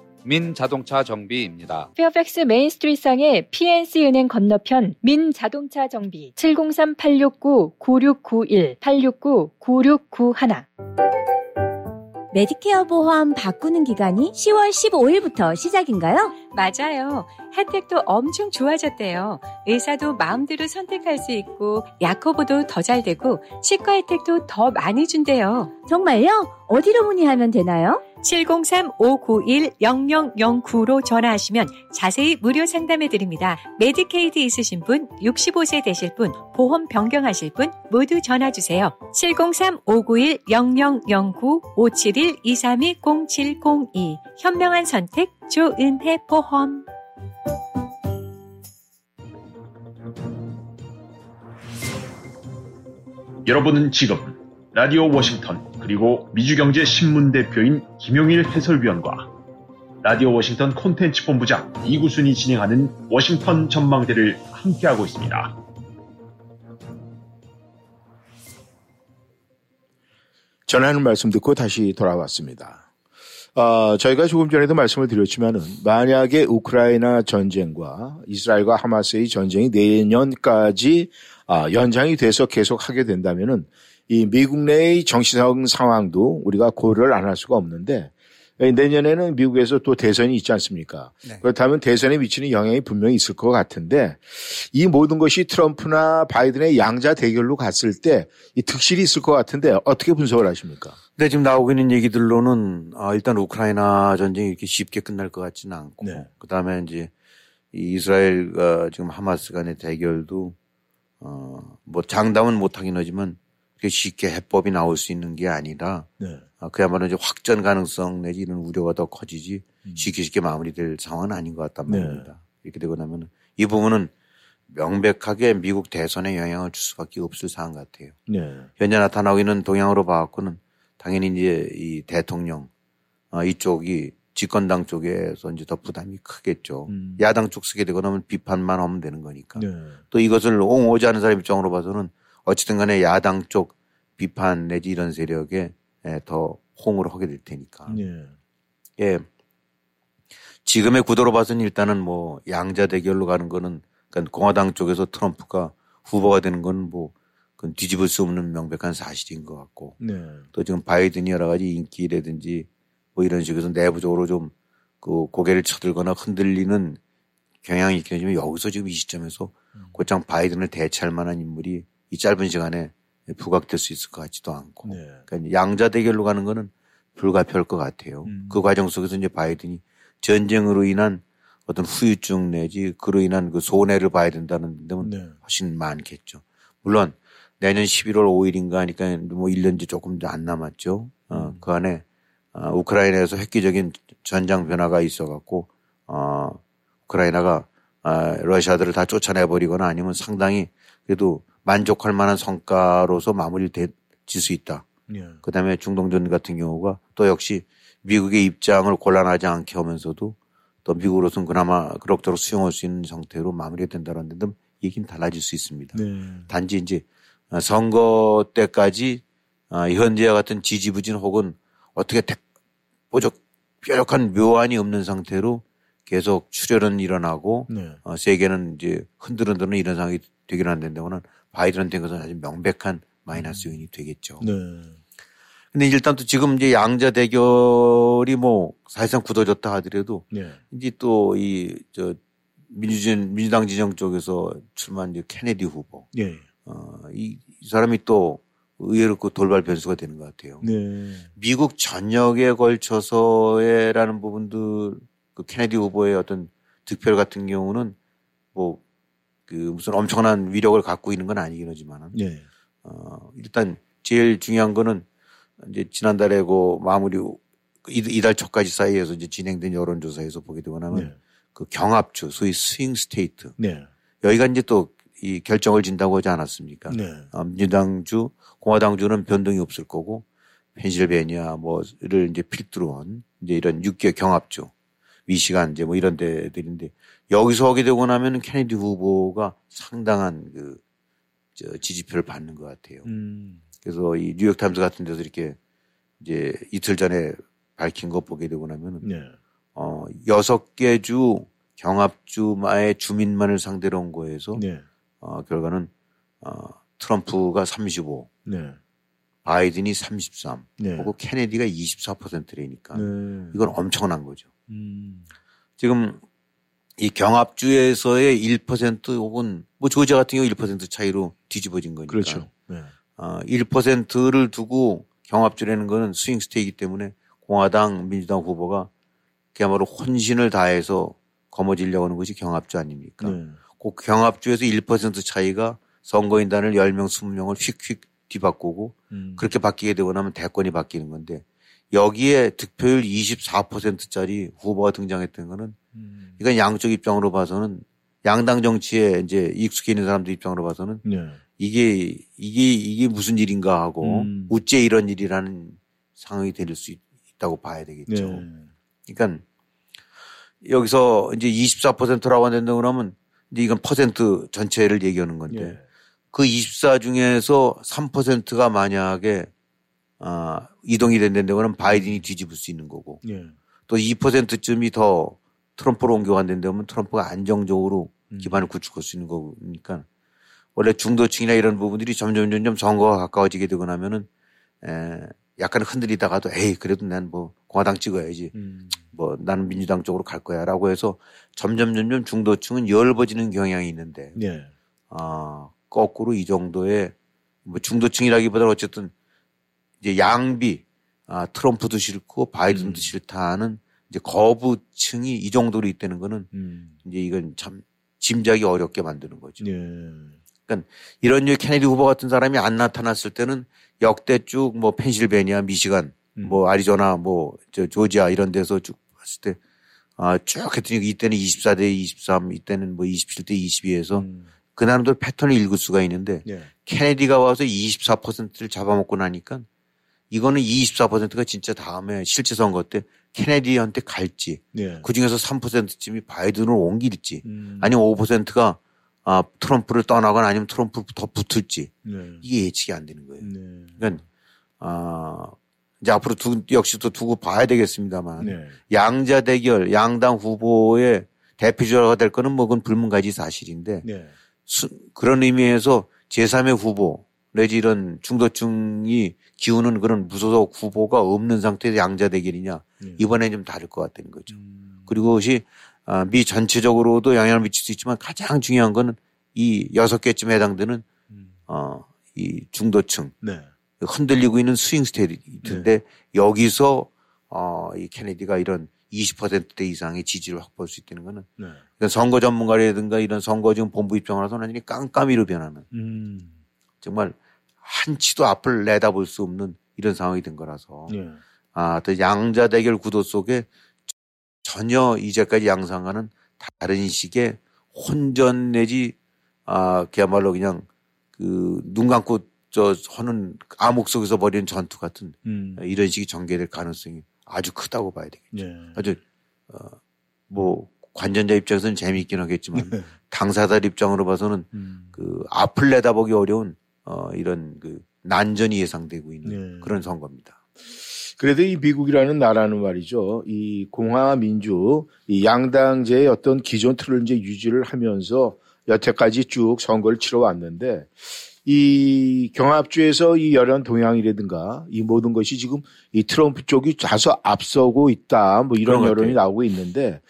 Speaker 4: 민자동차 정비입니다.
Speaker 5: 페어팩스 Main Street상의 PNC 은행 건너편 민자동차 정비 703-869-9691 869-9691
Speaker 6: 메디케어 보험 바꾸는 기간이 10월 15일부터 시작인가요?
Speaker 5: 맞아요. 혜택도 엄청 좋아졌대요. 의사도 마음대로 선택할 수 있고 약 커버도 더 잘 되고 치과 혜택도 더 많이 준대요.
Speaker 6: 정말요? 어디로 문의하면 되나요?
Speaker 5: 703-591-0009로 전화하시면 자세히 무료 상담해 드립니다. 메디케이드 있으신 분, 65세 되실 분, 보험 변경하실 분 모두 전화 주세요. 703-591-0009 571-232-0702 현명한 선택 조은혜 보험
Speaker 7: 여러분은 지금 라디오 워싱턴 그리고 미주경제 신문 대표인 김용일 해설위원과 라디오 워싱턴 콘텐츠 본부장 이구순이 진행하는 워싱턴 전망대를 함께하고 있습니다.
Speaker 1: 전하는 말씀 듣고 다시 돌아왔습니다. 어, 저희가 조금 전에도 말씀을 드렸지만은 만약에 우크라이나 전쟁과 이스라엘과 하마스의 전쟁이 내년까지 아, 연장이 돼서 계속 하게 된다면은 이 미국 내의 정치적 상황도 우리가 고려를 안 할 수가 없는데 내년에는 미국에서 또 대선이 있지 않습니까? 네. 그렇다면 대선에 미치는 영향이 분명히 있을 것 같은데 이 모든 것이 트럼프나 바이든의 양자 대결로 갔을 때 이 득실이 있을 것 같은데 어떻게 분석을 하십니까?
Speaker 2: 네, 지금 나오고 있는 얘기들로는 아, 일단 우크라이나 전쟁이 이렇게 쉽게 끝날 것 같지는 않고 네. 그 다음에 이제 이 이스라엘과 지금 하마스 간의 대결도 어, 뭐 장담은 못하긴 하지만 쉽게 해법이 나올 수 있는 게 아니라 네. 아, 그야말로 이제 확전 가능성 내지 이런 우려가 더 커지지 음. 쉽게 쉽게 마무리될 상황은 아닌 것 같단 네. 말입니다. 네. 이렇게 되고 나면 이 부분은 명백하게 미국 대선에 영향을 줄 수밖에 없을 상황 같아요. 네. 현재 나타나고 있는 동향으로 봐갖고는 당연히 이제 이 대통령 어, 이쪽이 집권당 쪽에서 이제 더 부담이 크겠죠. 음. 야당 쪽 쓰게 되고 나면 비판만 하면 되는 거니까. 네. 또 이것을 옹호하지 않은 사람 입장으로 봐서는 어쨌든 간에 야당 쪽 비판 내지 이런 세력에 예, 더 홍을 하게 될 테니까. 예. 예. 지금의 구도로 봐서는 일단은 뭐 양자 대결로 가는 거는 그러니까 공화당 쪽에서 트럼프가 후보가 되는 건 뭐 그건 뒤집을 수 없는 명백한 사실인 것 같고 네. 또 지금 바이든이 여러 가지 인기라든지 뭐 이런 식으로 내부적으로 좀 그 고개를 쳐들거나 흔들리는 경향이 있긴 하지만 여기서 지금 이 시점에서 음. 곧장 바이든을 대체할 만한 인물이 이 짧은 시간에 부각될 수 있을 것 같지도 않고. 네. 그러니까 양자 대결로 가는 거는 불가피할 것 같아요. 음. 그 과정 속에서 이제 바이든이 전쟁으로 인한 어떤 후유증 내지 그로 인한 그 손해를 봐야 된다는 데는 네. 훨씬 많겠죠. 물론 내년 11월 5일인가 하니까 뭐 1년째 조금 더 안 남았죠. 어, 음. 그 안에 어, 우크라이나에서 획기적인 전장 변화가 있어 갖고 어, 우크라이나가 어, 러시아들을 다 쫓아내버리거나 아니면 상당히 그래도 만족할 만한 성과로서 마무리될 수 있다. 예. 그 다음에 중동전 같은 경우가 또 역시 미국의 입장을 곤란하지 않게 하면서도 또 미국으로서는 그나마 그럭저럭 수용할 수 있는 상태로 마무리가 된다는 데 얘기는 달라질 수 있습니다. 네. 단지 이제 선거 때까지 아, 현재와 같은 지지부진 혹은 어떻게 뽀적 뾰족한 묘안이 없는 상태로 계속 출혈은 일어나고 네. 어, 세계는 이제 흔들흔들는 이런 상황이 되기는 안 된다고는 바이든한테 그것은 아주 명백한 마이너스 요인이 되겠죠. 네. 근데 일단 또 지금 이제 양자 대결이 뭐 사실상 굳어졌다 하더라도 네. 이제 또 이 저 민주진 민주당 지정 쪽에서 출마한 이제 케네디 후보. 네. 어, 이, 이 사람이 또 의외로 그 돌발 변수가 되는 것 같아요. 네. 미국 전역에 걸쳐서의라는 부분들 그 케네디 후보의 어떤 득표 같은 경우는 뭐 그 무슨 엄청난 위력을 갖고 있는 건 아니긴 하지만은 네. 어, 일단 제일 중요한 거는 이제 지난달에 그 마무리 이달 초까지 사이에서 이제 진행된 여론조사에서 보게 되고 나면 네. 그 경합주 소위 swing state 네. 여기가 이제 또 이 결정을 진다고 하지 않았습니까? 네. 어, 민주당주, 공화당주는 변동이 없을 거고 펜실베니아 뭐를 이제 필두로 한 이제 이런 6개 경합주 미시간 이제 뭐 이런 데들인데 여기서 하게 되고 나면 케네디 후보가 상당한 그, 저 지지표를 받는 것 같아요. 음. 그래서 이 뉴욕타임스 같은 데서 이렇게 이제 이틀 전에 밝힌 거 보게 되고 나면 네. 어, 여섯 개 주 경합주마의 주민만을 상대로 한 거에서 네. 어, 결과는 어, 트럼프가 35, 네. 바이든이 33, 네. 그리고 케네디가 24%라니까 네. 이건 엄청난 거죠. 음. 지금 이 경합주에서의 1% 혹은 뭐 조지아 같은 경우 1% 차이로 뒤집어진 거니까.
Speaker 1: 그렇죠. 네.
Speaker 2: 어, 1%를 두고 경합주라는 거는 스윙 스테이기 때문에 공화당 민주당 후보가 그야말로 혼신을 다해서 거머쥐려고 하는 것이 경합주 아닙니까? 네. 그 경합주에서 1% 차이가 선거인단을 10명, 20명을 휙휙 뒤바꾸고 음. 그렇게 바뀌게 되고 나면 대권이 바뀌는 건데 여기에 득표율 24%짜리 후보가 등장했던 거는 음. 이건 양쪽 입장으로 봐서는 양당 정치에 이제 익숙해 있는 사람들 입장으로 봐서는 네. 이게 이게 이게 무슨 일인가 하고 음. 우째 이런 일이라는 상황이 될 수 있다고 봐야 되겠죠. 네. 그러니까 여기서 이제 24%라고 한다고 그러면 이제 이건 퍼센트 전체를 얘기하는 건데 네. 그24 중에서 3%가 만약에 아, 이동이 된다고 그러면 바이든이 뒤집을 수 있는 거고 네. 또 2%쯤이 더 트럼프로 옮겨간다면 트럼프가 안정적으로 음. 기반을 구축할 수 있는 거니까 원래 중도층이나 이런 부분들이 점점 점점 선거가 가까워지게 되고 나면은 에, 약간 흔들리다가도 에이 그래도 난 뭐 공화당 찍어야지 음. 뭐 나는 민주당 쪽으로 갈 거야라고 해서 점점 점점 중도층은 열버지는 경향이 있는데 네. 아 거꾸로 이 정도의 뭐 중도층이라기보다는 어쨌든 이제 양비 아 트럼프도 싫고 바이든도 음. 싫다는 이제 거부층이 이 정도로 있다는 거는 음. 이제 이건 참 짐작이 어렵게 만드는 거죠. 네. 그러니까 이런 류 케네디 후보 같은 사람이 안 나타났을 때는 역대 쭉 뭐 펜실베니아, 미시간, 음. 뭐 아리조나, 뭐 저 조지아 이런 데서 쭉 봤을 때 아, 쭉 했더니 이때는 24대 23, 이때는 뭐 27대 22에서 음. 그 나름대로 패턴을 읽을 수가 있는데 예. 케네디가 와서 24%를 잡아먹고 나니까 이거는 24%가 진짜 다음에 실제 선거 때 케네디한테 갈지 예. 그 중에서 3%쯤이 바이든으로 옮길지 음. 아니면 5%가 아, 트럼프를 떠나거나 아니면 트럼프 더 붙을지 네. 이게 예측이 안 되는 거예요. 네. 그러니까 아, 이제 앞으로 두, 역시 또 두고 봐야 되겠습니다만 네. 양자 대결 양당 후보의 대표주자가 될 거는 뭐 그건 불문가지 사실인데 네. 수, 그런 의미에서 제3의 후보 내지 이런 중도층이 기우는 그런 무소속 후보가 없는 상태에서 양자 대결이냐 네. 이번에 좀 다를 것 같다는 거죠. 음. 그리고 그것이 아, 미 전체적으로도 영향을 미칠 수 있지만 가장 중요한 거는 이 여섯 개쯤 해당되는 음. 어, 이 중도층 네. 흔들리고 있는 스윙 스테이트인데 네. 여기서 어, 이 케네디가 이런 20%대 이상의 지지를 확보할 수 있다는 거는 네. 그러니까 선거 전문가라든가 이런 선거 지금 본부 입장을 해서 완전히 깜깜이로 변하는 음. 정말 한치도 앞을 내다볼 수 없는 이런 상황이 된 거라서 네. 아, 또 양자 대결 구도 속에 전혀 이제까지 양상과는 다른 식의 혼전 내지 아 그야말로 그냥 그 눈 감고 저 하는 암흑 속에서 벌이는 전투 같은 음. 이런 식이 전개될 가능성이 아주 크다고 봐야 되겠죠. 네. 아주 어 뭐 관전자 입장에서는 재미있긴 하겠지만 네. 당사자 입장으로 봐서는 음. 그 앞을 내다보기 어려운 어 이런 그 난전이 예상되고 있는 네. 그런 선거입니다.
Speaker 1: 그래도 이 미국이라는 나라는 말이죠. 이 공화 민주 이 양당제의 어떤 기존 틀을 이제 유지를 하면서 여태까지 쭉 선거를 치러 왔는데 이 경합주에서 이 여론 동향이라든가 이 모든 것이 지금 이 트럼프 쪽이 다소 앞서고 있다 뭐 이런 여론이 나오고 있는데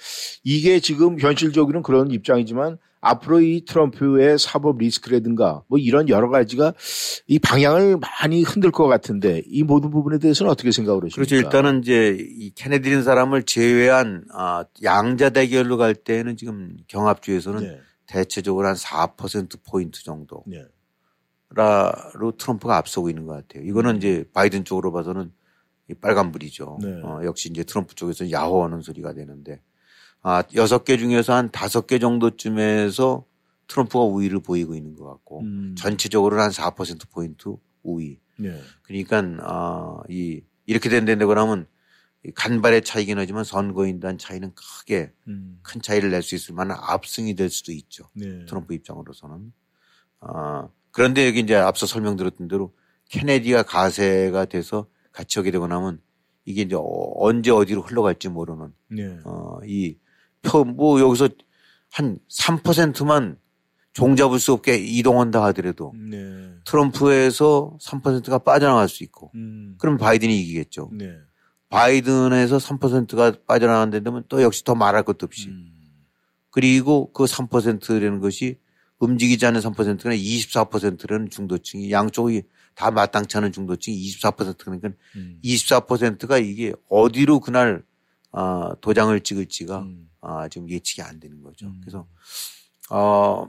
Speaker 1: 이게 지금 현실적으로는 그런 입장이지만 앞으로 이 트럼프의 사법 리스크라든가 뭐 이런 여러 가지가 이 방향을 많이 흔들 것 같은데 이 모든 부분에 대해서는 어떻게 생각을 하십니까?
Speaker 2: 그렇죠. 일단은 이제 이 케네디는 사람을 제외한 아, 양자 대결로 갈 때는 지금 경합주에서는 네. 대체적으로 한 4% 포인트 정도. 네. 라로 트럼프가 앞서고 있는 것 같아요. 이거는 음. 이제 바이든 쪽으로 봐서는 빨간불이죠. 네. 어, 역시 이제 트럼프 쪽에서 야호하는 소리가 되는데 아, 여섯 개 중에서 한 다섯 개 정도쯤에서 트럼프가 우위를 보이고 있는 것 같고 음. 전체적으로는 한 4%포인트 우위. 네. 그러니까, 아, 이, 이렇게 된다고 하면 간발의 차이긴 하지만 선거인단 차이는 크게 음. 큰 차이를 낼 수 있을 만한 압승이 될 수도 있죠. 네. 트럼프 입장으로서는. 아, 그런데 여기 이제 앞서 설명드렸던 대로 케네디가 가세가 돼서 같이 오게 되고 나면 이게 이제 언제 어디로 흘러갈지 모르는 네. 어이 표 뭐 여기서 한 3%만 종잡을 수 없게 이동한다 하더라도 네. 트럼프에서 3%가 빠져나갈 수 있고 음. 그럼 바이든이 이기겠죠. 네. 바이든에서 3%가 빠져나간다면 또 역시 더 말할 것도 없이 음. 그리고 그 3%라는 것이 움직이지 않는 3%가 24%라는 중도층이 양쪽이 다 마땅치 않은 중도층이 24% 그러니까 음. 24%가 이게 어디로 그날 아, 도장을 찍을지가 음. 아, 지금 예측이 안 되는 거죠. 음. 그래서 어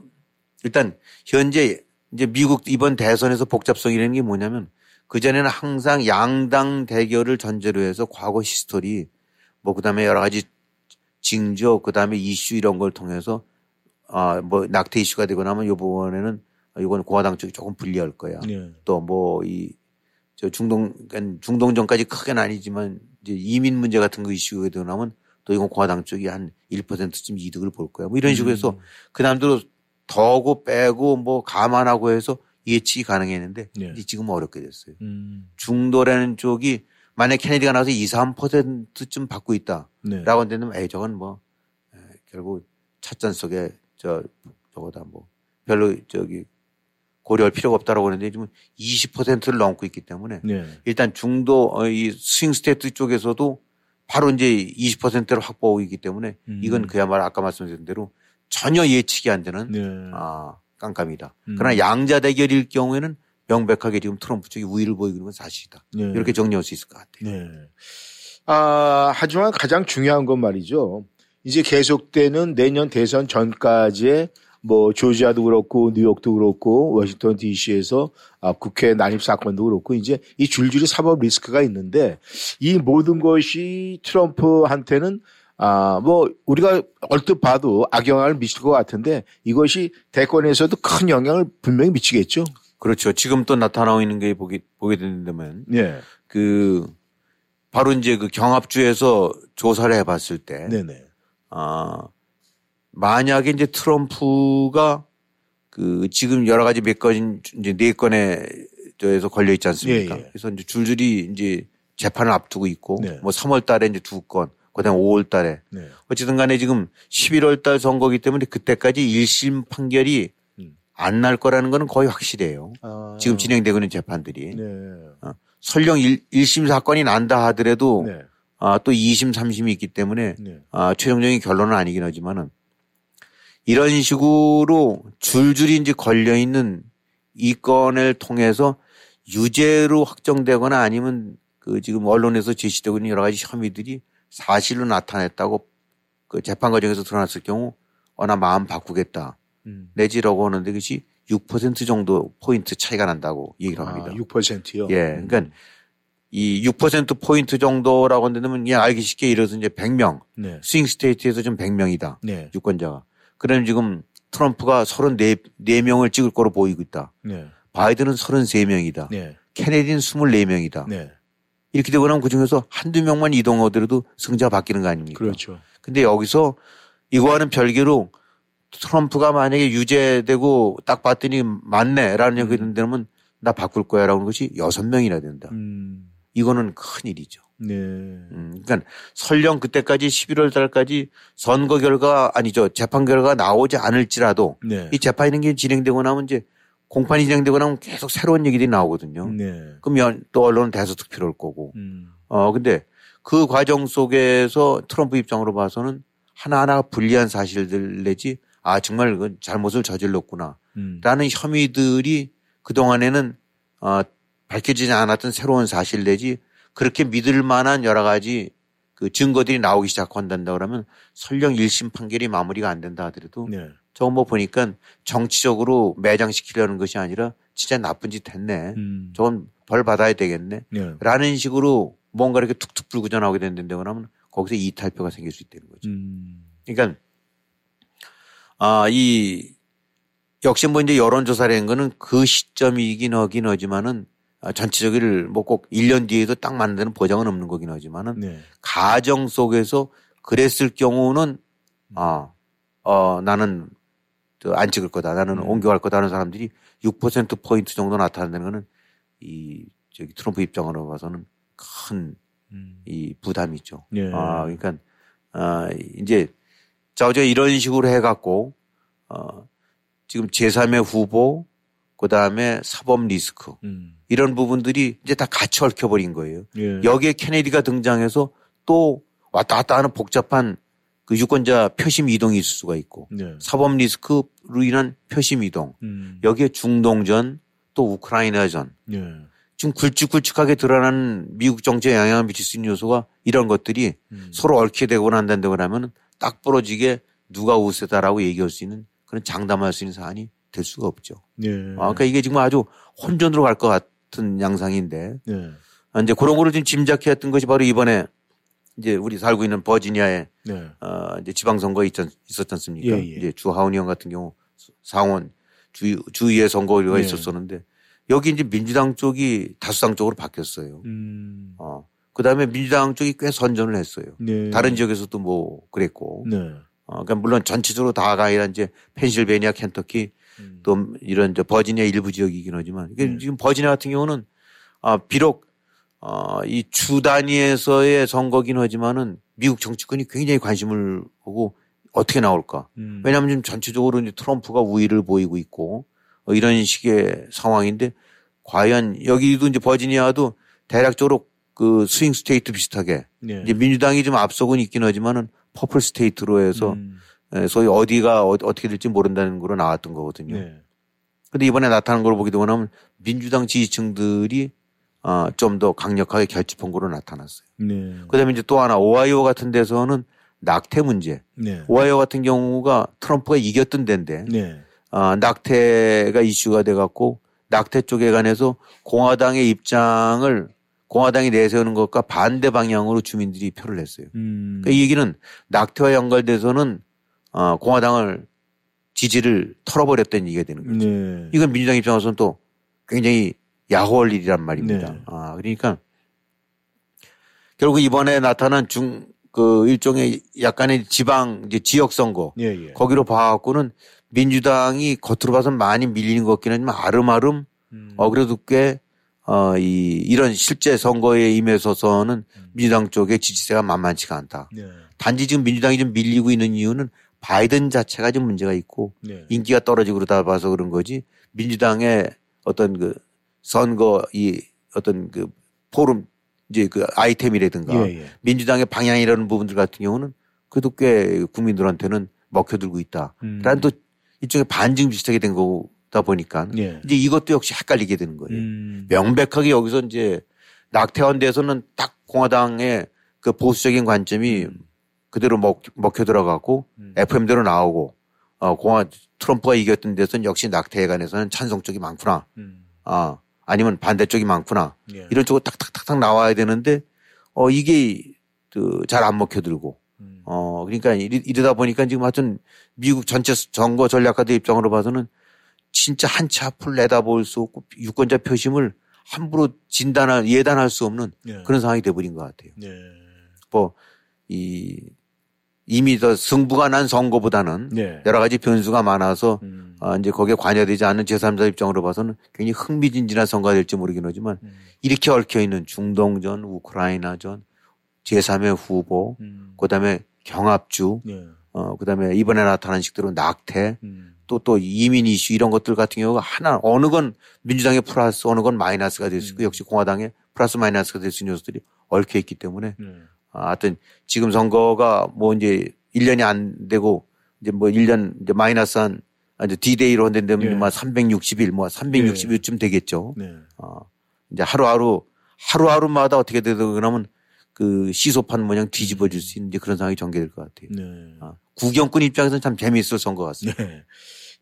Speaker 2: 일단 현재 이제 미국 이번 대선에서 복잡성이라는 게 뭐냐면 그 전에는 항상 양당 대결을 전제로 해서 과거 history 뭐 그다음에 여러 가지 징조 그다음에 이슈 이런 걸 통해서 아뭐 낙태 이슈가 되고 나면 요번에는 이건 공화당 쪽이 조금 불리할 거야. 네. 또뭐 이 저 중동 그러니까 중동 전까지 크게는 아니지만 이제 이민 문제 같은 거 이슈가 되고 나면 또 이건 공화당 쪽이 한 1%쯤 이득을 볼 거야. 뭐 이런 식으로 해서 음. 그 남들도 더고 빼고 뭐 감안하고 해서 예측이 가능했는데 네. 지금 어렵게 됐어요. 음. 중도라는 쪽이 만약 케네디가 나와서 2, 3%쯤 받고 있다라고 네. 한다면 에이 저건 뭐 에, 결국 찻잔 속에 저 저거다 뭐 별로 저기 고려할 필요가 없다라고 하는데 지금 20%를 넘고 있기 때문에 네. 일단 중도 어, 이 swing state 쪽에서도 바로 이제 20%를 확보하고 있기 때문에 음. 이건 그야말로 아까 말씀드린 대로 전혀 예측이 안 되는 네. 아, 깜깜이다. 음. 그러나 양자 대결일 경우에는 명백하게 지금 트럼프 쪽이 우위를 보이는 건 사실이다. 네. 이렇게 정리할 수 있을 것 같아요. 네.
Speaker 1: 아, 하지만 가장 중요한 건 말이죠. 이제 계속되는 내년 대선 전까지의 뭐 조지아도 그렇고 뉴욕도 그렇고 워싱턴 D.C.에서 아, 국회 난입 사건도 그렇고 이제 이 줄줄이 사법 리스크가 있는데 이 모든 것이 트럼프한테는 아, 뭐, 우리가 얼뜻 봐도 악영향을 미칠 것 같은데 이것이 대권에서도 큰 영향을 분명히 미치겠죠.
Speaker 2: 그렇죠. 지금 또 나타나고 있는 게 보게, 보게 된다면. 예. 그, 바로 이제 그 경합주에서 조사를 해 봤을 때. 네네. 아, 만약에 이제 트럼프가 그 지금 여러 가지 몇 건, 이제 네 건에 저에서 걸려 있지 않습니까? 예, 예. 그래서 이제 줄줄이 이제 재판을 앞두고 있고 네. 뭐 3월 달에 이제 두 건, 그다음 5월 달에. 네. 어쨌든 간에 지금 11월 달 선거기 때문에 그때까지 1심 판결이 음. 안날 거라는 거는 거의 확실해요. 아. 지금 진행되고 있는 재판들이. 네. 어. 설령 1, 1심 사건이 난다 하더라도 네. 아, 또 2심, 3심이 있기 때문에 네. 아, 최종적인 결론은 아니긴 하지만은 이런 식으로 줄줄이 이제 걸려 있는 이 건을 통해서 유죄로 확정되거나 아니면 그 지금 언론에서 제시되고 있는 여러 가지 혐의들이 사실로 나타냈다고 그 재판 과정에서 드러났을 경우 어나 마음 바꾸겠다. 음. 내지라고 하는데 그것이 6% 정도 포인트 차이가 난다고 얘기를 합니다. 아,
Speaker 1: 6%요?
Speaker 2: 예. 음. 그러니까 이6% 포인트 정도라고 한다면 그냥 알기 쉽게 이래서 이제 100명. 네. swing state에서 좀 100명이다. 네. 유권자가. 그러면 지금 트럼프가 34명을 찍을 거로 보이고 있다. 네. 바이든은 33명이다. 네. 케네디는 24명이다. 네. 이렇게 되고 나면 그 중에서 한두 명만 이동하더라도 승자가 바뀌는 거 아닙니까?
Speaker 1: 그렇죠.
Speaker 2: 근데 여기서 이거와는 별개로 트럼프가 만약에 유죄되고 딱 봤더니 맞네라는 얘기 음. 들으면 나 바꿀 거야 라는 것이 여섯 명이나 된다. 음. 이거는 큰 일이죠. 네. 음, 그러니까 설령 그때까지 11월 달까지 선거 결과 아니죠 재판 결과가 나오지 않을지라도 네. 이 재판 이런 게 진행되고 나면 이제 공판이 진행되고 나면 계속 새로운 얘기들이 나오거든요. 네. 그러면 또 언론은 대서특필할 거고. 음. 어, 근데 그 과정 속에서 트럼프 입장으로 봐서는 하나하나 불리한 사실들 내지 아, 정말 그 잘못을 저질렀구나. 음. 라는 혐의들이 그동안에는 어, 밝혀지지 않았던 새로운 사실 내지 그렇게 믿을 만한 여러 가지 그 증거들이 나오기 시작한다 그러면 설령 1심 판결이 마무리가 안 된다 하더라도 네. 저거 뭐 보니까 정치적으로 매장시키려는 것이 아니라 진짜 나쁜 짓 했네. 음. 저건 벌 받아야 되겠네. 네. 라는 식으로 뭔가 이렇게 툭툭 불고 전하게 된다고 그러면 거기서 이탈표가 생길 수 있다는 거죠. 음. 그러니까 아, 이 역시 뭐 이제 여론조사라는 거는 그 시점이긴 하긴 하지만은 전체적인 뭐꼭 1년 뒤에도 딱 만드는 보장은 없는 거긴 하지만은 네. 가정 속에서 그랬을 경우는 아, 어, 나는 안 찍을 거다. 나는 음. 옮겨갈 거다 하는 사람들이 6% 포인트 정도 나타나는 거는 이 저기 트럼프 입장으로 봐서는 큰 음. 이 부담이죠. 예. 아, 그러니까 아, 이제 자우저 이런 식으로 해 갖고 어, 지금 제3의 후보 그 다음에 사법 리스크 음. 이런 부분들이 이제 다 같이 얽혀버린 거예요. 예. 여기에 케네디가 등장해서 또 왔다 갔다 하는 복잡한 그 유권자 표심 이동이 있을 수가 있고 네. 사법 리스크로 인한 표심 이동 음. 여기에 중동전 또 우크라이나전 네. 지금 굵직굵직하게 드러나는 미국 정치에 영향을 미칠 수 있는 요소가 이런 것들이 음. 서로 얽히게 되거나 한다고 하면 딱 부러지게 누가 우세다라고 얘기할 수 있는 그런 장담할 수 있는 사안이 될 수가 없죠. 네. 아, 그러니까 이게 지금 아주 혼전으로 갈 것 같은 양상인데 네. 아, 이제 그런 거를 좀 짐작해왔던 것이 바로 이번에 이제 우리 살고 있는 버지니아에 네. 어, 이제 지방선거 있, 있었지 않습니까? 예, 예. 이제 주하운 의원 같은 경우 상원 주, 주의회 선거가 네. 있었었는데 여기 이제 민주당 쪽이 다수당 쪽으로 바뀌었어요. 음. 어. 그 다음에 민주당 쪽이 꽤 선전을 했어요. 네. 다른 지역에서도 뭐 그랬고. 네. 어, 그러니까 물론 전체적으로 다가 아니라 이제 펜실베니아, 켄터키 음. 또 이런 저 버지니아 일부 지역이긴 하지만 이게 네. 지금 버지니아 같은 경우는 아, 비록 어, 이 주 단위에서의 선거긴 하지만은 미국 정치권이 굉장히 관심을 보고 어떻게 나올까. 음. 왜냐하면 지금 전체적으로 이제 트럼프가 우위를 보이고 있고 어, 이런 식의 상황인데 과연 여기도 이제 버지니아도 대략적으로 그 swing state 비슷하게 네. 이제 민주당이 좀 앞서고는 있긴 하지만은 purple state로 해서 음. 예, 소위 어디가 어, 떻게 될지 모른다는 거로 나왔던 거거든요. 네. 근데 이번에 나타난 걸 보게 되고 나면 민주당 지지층들이 어, 좀 더 강력하게 결집한 거로 나타났어요. 네. 그 다음에 이제 또 하나 오하이오 같은 데서는 낙태 문제. 네. 오하이오 같은 경우가 트럼프가 이겼던 데인데 네. 어, 낙태가 이슈가 돼 갖고 낙태 쪽에 관해서 공화당의 입장을 공화당이 내세우는 것과 반대 방향으로 주민들이 표를 냈어요. 음. 그러니까 이 얘기는 낙태와 연관돼서는 어, 공화당을 지지를 털어버렸다는 얘기가 되는 거죠. 네. 이건 민주당 입장에서는 또 굉장히 야호할 일이란 말입니다. 네. 아, 그러니까 결국 이번에 나타난 중, 그 일종의 약간의 지방, 이제 지역 선거. 예, 예. 거기로 봐갖고는 민주당이 겉으로 봐서 많이 밀리는 것 같긴 하지만 아름아름 음. 어, 그래도 꽤 어, 이, 이런 실제 선거에 임해서서는 음. 민주당 쪽의 지지세가 만만치가 않다. 네. 단지 지금 민주당이 좀 밀리고 있는 이유는 바이든 자체가 좀 문제가 있고 네. 인기가 떨어지고 그러다 봐서 그런 거지 민주당의 어떤 그 선거 이 어떤 그 포럼 이제 그 아이템이라든가 예, 예. 민주당의 방향이라는 부분들 같은 경우는 그래도 꽤 국민들한테는 먹혀들고 있다. 음. 라는 또 일종의 반증 비슷하게 된 거다 보니까 예. 이제 이것도 역시 헷갈리게 되는 거예요. 음. 명백하게 여기서 이제 낙태원대에서는 딱 공화당의 그 보수적인 관점이 음. 그대로 먹, 먹혀 들어가고 음. FM대로 나오고 어, 공화 트럼프가 이겼던 데서는 역시 낙태에 관해서는 찬성 쪽이 많구나. 음. 아, 아니면 반대 쪽이 많구나. 예. 이런 쪽으로 탁탁탁탁 나와야 되는데 어 이게 그 잘 안 먹혀들고 음. 어 그러니까 이러, 다 보니까 지금 하여튼 미국 전체 정거 전략가들 입장으로 봐서는 진짜 한치 앞을 내다볼 수 없고 유권자 표심을 함부로 진단할 예단할 수 없는 예. 그런 상황이 돼버린 것 같아요. 예. 뭐이 이미 더 승부가 난 선거보다는 네. 여러 가지 변수가 많아서 음. 어, 이제 거기에 관여되지 않는 제3자 입장으로 봐서는 굉장히 흥미진진한 선거가 될지 모르긴 하지만 음. 이렇게 얽혀 있는 중동전, 우크라이나전, 제3의 후보, 음. 그다음에 경합주, 네. 어, 그다음에 이번에 나타난 식대로 낙태, 음. 또, 또 이민 이슈 이런 것들 같은 경우가 하나, 어느 건 민주당의 플러스, 어느 건 마이너스가 될 수 있고 음. 역시 공화당의 플러스 마이너스가 될 수 있는 요소들이 얽혀 있기 때문에 네. 아, 하여튼 지금 선거가 뭐 이제 1년이 안 되고 이제 뭐 1년 이제 마이너스 한 이제 디데이로 네. 뭐 360일 뭐 360일쯤 되겠죠. 네. 어, 이제 하루하루 하루하루마다 어떻게 되든 그러면 그 시소판 모양 뒤집어질 수 있는 그런 상황이 전개될 것 같아요. 네. 아, 구경꾼 입장에서는 참 재미있을 선거 같습니다. 네.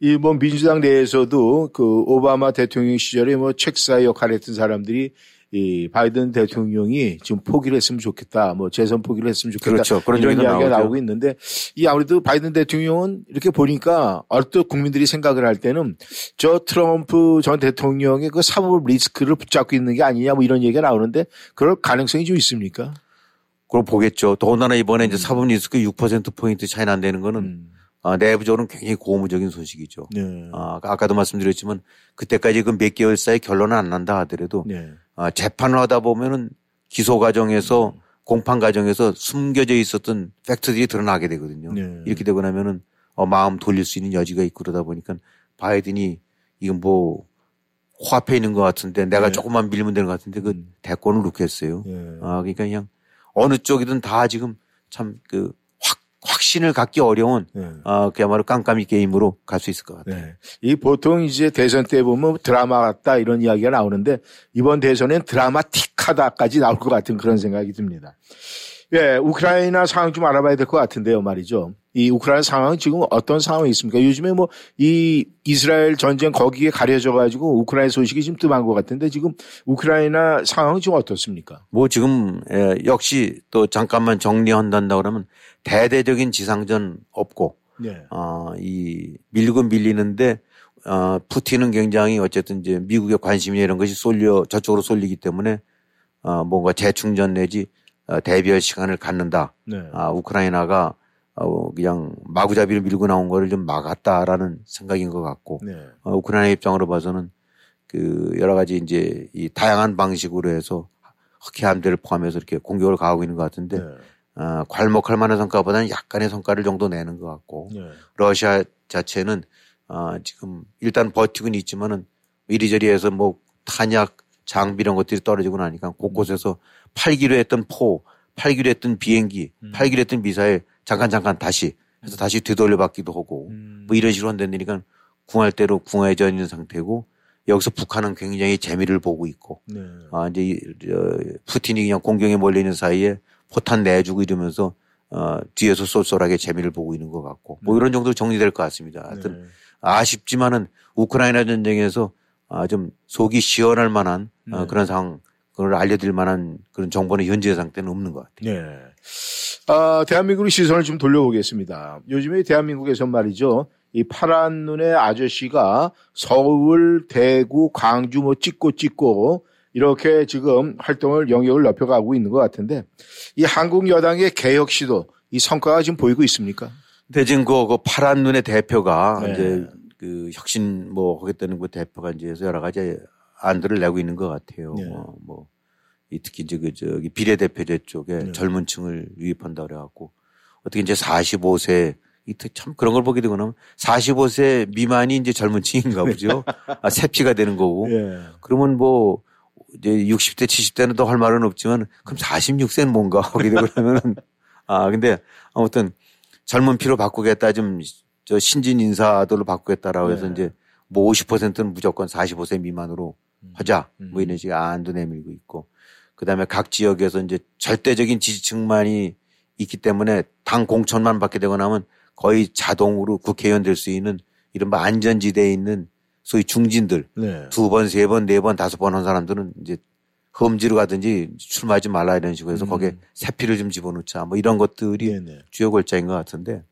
Speaker 1: 이뭐 민주당 내에서도 그 오바마 대통령 시절에 뭐 책사 역할 했던 사람들이 이 바이든 대통령이 지금 포기를 했으면 좋겠다. 뭐 재선 포기를 했으면 좋겠다. 그렇죠. 그런 이런 이야기가 나오죠. 나오고 있는데 이 아무래도 바이든 대통령은 이렇게 보니까 얼뜻 국민들이 생각을 할 때는 저 트럼프 전 대통령의 그 사법 리스크를 붙잡고 있는 게 아니냐 뭐 이런 얘기가 나오는데 그럴 가능성이 좀 있습니까?
Speaker 2: 그걸 보겠죠. 더군다나 이번에 음. 이제 사법 리스크 6%포인트 차이 난다는 거는 음. 아, 내부적으로는 굉장히 고무적인 소식이죠. 네. 아, 아까도 말씀드렸지만 그때까지 그 몇 개월 사이 결론은 안 난다 하더라도 네. 아, 재판을 하다 보면은 기소 과정에서 음. 공판 과정에서 숨겨져 있었던 팩트들이 드러나게 되거든요.
Speaker 1: 네.
Speaker 2: 이렇게 되고 나면은 어, 마음 돌릴 수 있는 여지가 있고 그러다 보니까 바이든이 이건 뭐 코앞에 있는 것 같은데 내가 네. 조금만 밀면 되는 것 같은데 그 음. 대권을 놓겠어요.
Speaker 1: 네.
Speaker 2: 아 그러니까 그냥 어느 쪽이든 다 지금 참 그 확신을 갖기 어려운 네. 어, 그야말로 깜깜이 게임으로 갈 수 있을 것 같아요. 네.
Speaker 1: 이 보통 이제 대선 때 보면 드라마 같다 이런 이야기가 나오는데 이번 대선엔 드라마틱하다까지 나올 것 같은 그런 생각이 듭니다. 예, 우크라이나 상황 좀 알아봐야 될 것 같은데요, 말이죠. 이 우크라이나 상황은 지금 어떤 상황이 있습니까? 요즘에 뭐 이 이스라엘 전쟁 거기에 가려져 가지고 우크라이나 소식이 좀 뜸한 것 같은데 지금 우크라이나 상황은 지금 어떻습니까?
Speaker 2: 뭐 지금 예, 역시 또 잠깐만 정리한단다 그러면 대대적인 지상전 없고
Speaker 1: 네.
Speaker 2: 어, 이 밀고 밀리는데 어, 푸틴은 굉장히 어쨌든 이제 미국의 관심이나 이런 것이 쏠려 저쪽으로 쏠리기 때문에 어, 뭔가 재충전 내지 어, 대비할 시간을 갖는다.
Speaker 1: 네.
Speaker 2: 아, 우크라이나가 어, 그냥 마구잡이로 밀고 나온 거를 좀 막았다라는 생각인 것 같고
Speaker 1: 네.
Speaker 2: 어, 우크라이나 입장으로 봐서는 그 여러 가지 이제 이 다양한 방식으로 해서 흑해 함대를 포함해서 이렇게 공격을 가하고 있는 것 같은데
Speaker 1: 네.
Speaker 2: 어, 괄목할 만한 성과보다는 약간의 성과를 정도 내는 것 같고
Speaker 1: 네.
Speaker 2: 러시아 자체는 어, 지금 일단 버티고는 있지만은 이리저리 해서 뭐 탄약 장비 이런 것들이 떨어지고 나니까 곳곳에서 팔기로 했던 포, 팔기로 했던 비행기, 음. 팔기로 했던 미사일 잠깐 잠깐 다시 해서 다시 되돌려 받기도 하고
Speaker 1: 음.
Speaker 2: 뭐 이런 식으로 한다니까 궁할 대로 궁해져 있는 상태고 여기서 북한은 굉장히 재미를 보고 있고
Speaker 1: 네.
Speaker 2: 아 이제 이, 저, 푸틴이 그냥 공경에 몰려 있는 사이에 포탄 내주고 이러면서 어 뒤에서 쏠쏠하게 재미를 보고 있는 것 같고 뭐 네. 이런 정도로 정리될 것 같습니다. 하여튼 네. 아쉽지만은 우크라이나 전쟁에서 아, 좀 속이 시원할 만한 어, 네. 어, 그런 상황, 그걸 알려드릴 만한 그런 정보는 현재 상태는 없는 것 같아요.
Speaker 1: 네. 아, 대한민국의 시선을 좀 돌려보겠습니다. 요즘에 대한민국에서 말이죠. 이 파란 눈의 아저씨가 서울, 대구, 광주 뭐 찍고 찍고 이렇게 지금 활동을 영역을 넓혀가고 있는 것 같은데 이 한국 여당의 개혁 시도 이 성과가 지금 보이고 있습니까?
Speaker 2: 네, 지금 그, 그 파란 눈의 대표가 네. 이제 그 혁신 뭐 하겠다는 그 대표가 이제 여러 가지 안들을 내고 있는 것 같아요.
Speaker 1: 네.
Speaker 2: 뭐, 뭐 특히 이제 그 저기 비례대표제 쪽에 네. 젊은 층을 유입한다 그래갖고 어떻게 이제 45세 참 그런 걸 보게 되고 나면 45세 미만이 이제 젊은 층인가 보죠. 아, 세피가 되는 거고.
Speaker 1: 네.
Speaker 2: 그러면 뭐 이제 60대 70대는 더할 말은 없지만 그럼 46세는 뭔가 하게 되고 그러면은 아 근데 아무튼 젊은 피로 바꾸겠다 좀 저 신진 인사들로 바꾸겠다라고 해서 네. 이제 뭐 50%는 무조건 45세 미만으로 음. 하자. 음. 뭐 이런 식의 안도 내밀고 있고. 그 다음에 각 지역에서 이제 절대적인 지지층만이 있기 때문에 당 공천만 받게 되고 나면 거의 자동으로 국회의원 될 수 있는 이른바 안전지대에 있는 소위 중진들
Speaker 1: 네.
Speaker 2: 두 번, 세 번, 네 번, 다섯 번 한 사람들은 이제 험지로 가든지 출마하지 말라 이런 식으로 해서 음. 거기에 세피를 좀 집어넣자 뭐 이런 것들이
Speaker 1: 네네.
Speaker 2: 주요 골자인 것 같은데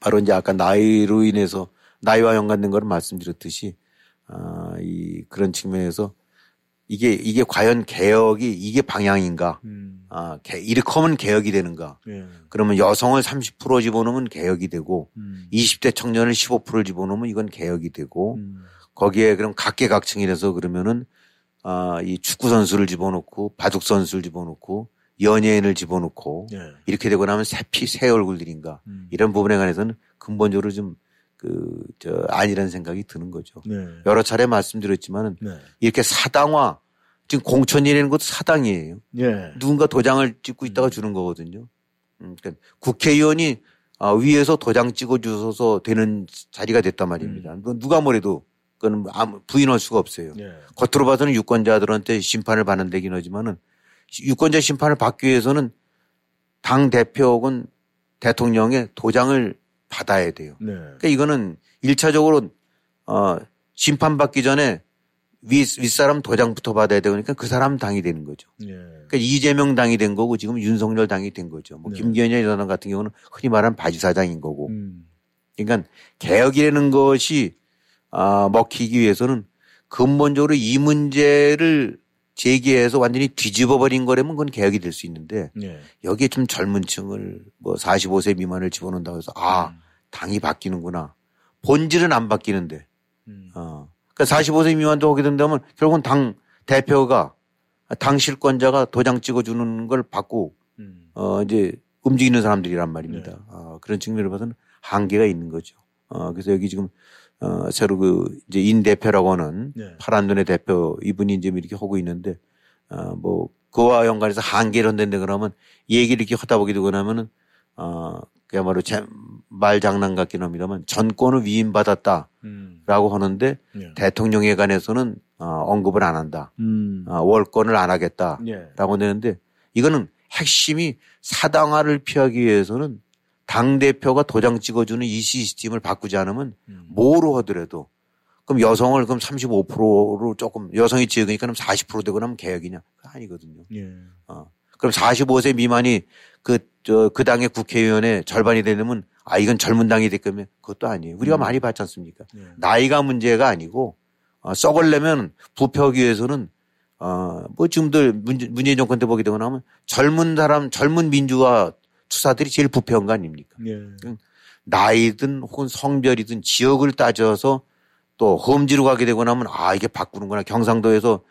Speaker 2: 바로 이제 아까 나이로 인해서 나이와 연관된 거를 말씀드렸듯이 아, 이 그런 측면에서 이게 이게 과연 개혁이 이게 방향인가?
Speaker 1: 음.
Speaker 2: 아, 개, 이렇게 하면 개혁이 되는가?
Speaker 1: 예.
Speaker 2: 그러면 여성을 30% 집어넣으면 개혁이 되고
Speaker 1: 음.
Speaker 2: 20대 청년을 15% 집어넣으면 이건 개혁이 되고
Speaker 1: 음.
Speaker 2: 거기에 그럼 각계각층이라서 그러면은 아, 이 축구 선수를 집어넣고 바둑 선수를 집어넣고 연예인을 집어넣고
Speaker 1: 네.
Speaker 2: 이렇게 되고 나면 새 피, 새 얼굴들인가
Speaker 1: 음.
Speaker 2: 이런 부분에 관해서는 근본적으로 좀 그, 저, 아니라는 생각이 드는 거죠.
Speaker 1: 네.
Speaker 2: 여러 차례 말씀드렸지만은
Speaker 1: 네.
Speaker 2: 이렇게 사당화 지금 공천이라는 것도 사당이에요.
Speaker 1: 네.
Speaker 2: 누군가 도장을 찍고 있다가 음. 주는 거거든요. 음, 그러니까 국회의원이 아, 위에서 도장 찍어 주셔서 되는 자리가 됐단 말입니다. 음. 누가 뭐래도 그건 아무 부인할 수가 없어요.
Speaker 1: 네.
Speaker 2: 겉으로 봐서는 유권자들한테 심판을 받는 데긴 하지만은 유권자 심판을 받기 위해서는 당 대표 혹은 대통령의 도장을 받아야 돼요.
Speaker 1: 네.
Speaker 2: 그러니까 이거는 1차적으로 어 심판받기 전에 윗, 윗사람 도장부터 받아야 되니까 그 사람 당이 되는 거죠.
Speaker 1: 네.
Speaker 2: 그러니까 이재명 당이 된 거고 지금 윤석열 당이 된 거죠. 뭐
Speaker 1: 네.
Speaker 2: 김기현 여당 같은 경우는 흔히 말하는 바지사장인 거고.
Speaker 1: 음.
Speaker 2: 그러니까 개혁이라는 것이 아, 먹히기 위해서는 근본적으로 이 문제를 제기해서 완전히 뒤집어 버린 거라면 그건 개혁이 될 수 있는데
Speaker 1: 네.
Speaker 2: 여기에 좀 젊은 층을 뭐 45세 미만을 집어넣는다고 해서 아,
Speaker 1: 음.
Speaker 2: 당이 바뀌는구나. 본질은 안 바뀌는데.
Speaker 1: 음.
Speaker 2: 어. 그러니까 45세 미만도 오게 된다면 결국은 당 대표가 당 실권자가 도장 찍어주는 걸 받고 음. 어 이제 움직이는 사람들이란 말입니다. 네. 어, 그런 측면으로 봐서는 한계가 있는 거죠. 어 그래서 여기 지금 어 새로 그 이제 인 대표라고 하는 네. 파란 눈의 대표 이분이 이제 이렇게 하고 있는데 어 뭐 그와 연관해서 한계를 한다는데 그러면 얘기를 이렇게 하다 보게 되고 나면은 어 그야말로 제 말 장난 같긴 합니다만 전권을 위임받았다라고 음. 하는데 네. 대통령에 관해서는 어, 언급을 안 한다. 음. 어, 월권을 안 하겠다라고 네. 되는데 이거는 핵심이 사당화를 피하기 위해서는 당 대표가 도장 찍어주는 이 시스템을 바꾸지 않으면 음. 뭐로 하더라도 그럼 여성을 그럼 35%로 조금 여성이 적으니까 그럼 40% 되고 나면 개혁이냐? 아니거든요. 예. 어. 그럼 45세 미만이 그, 저, 그 당의 국회의원의 절반이 되려면 아, 이건 젊은 당이 될 거면 그것도 아니에요. 우리가 음. 많이 봤지 않습니까? 예. 나이가 문제가 아니고 어, 썩을려면 부표하기 위해서는 어, 뭐 지금들 문재, 문재인 정권 때 보게 되고 나면 젊은 사람, 젊은 민주화 투사들이 제일 부패한 거 아닙니까? 예. 나이든 혹은 성별이든 지역을 따져서 또 험지로 가게 되고 나면 아, 이게 바꾸는구나. 경상도에서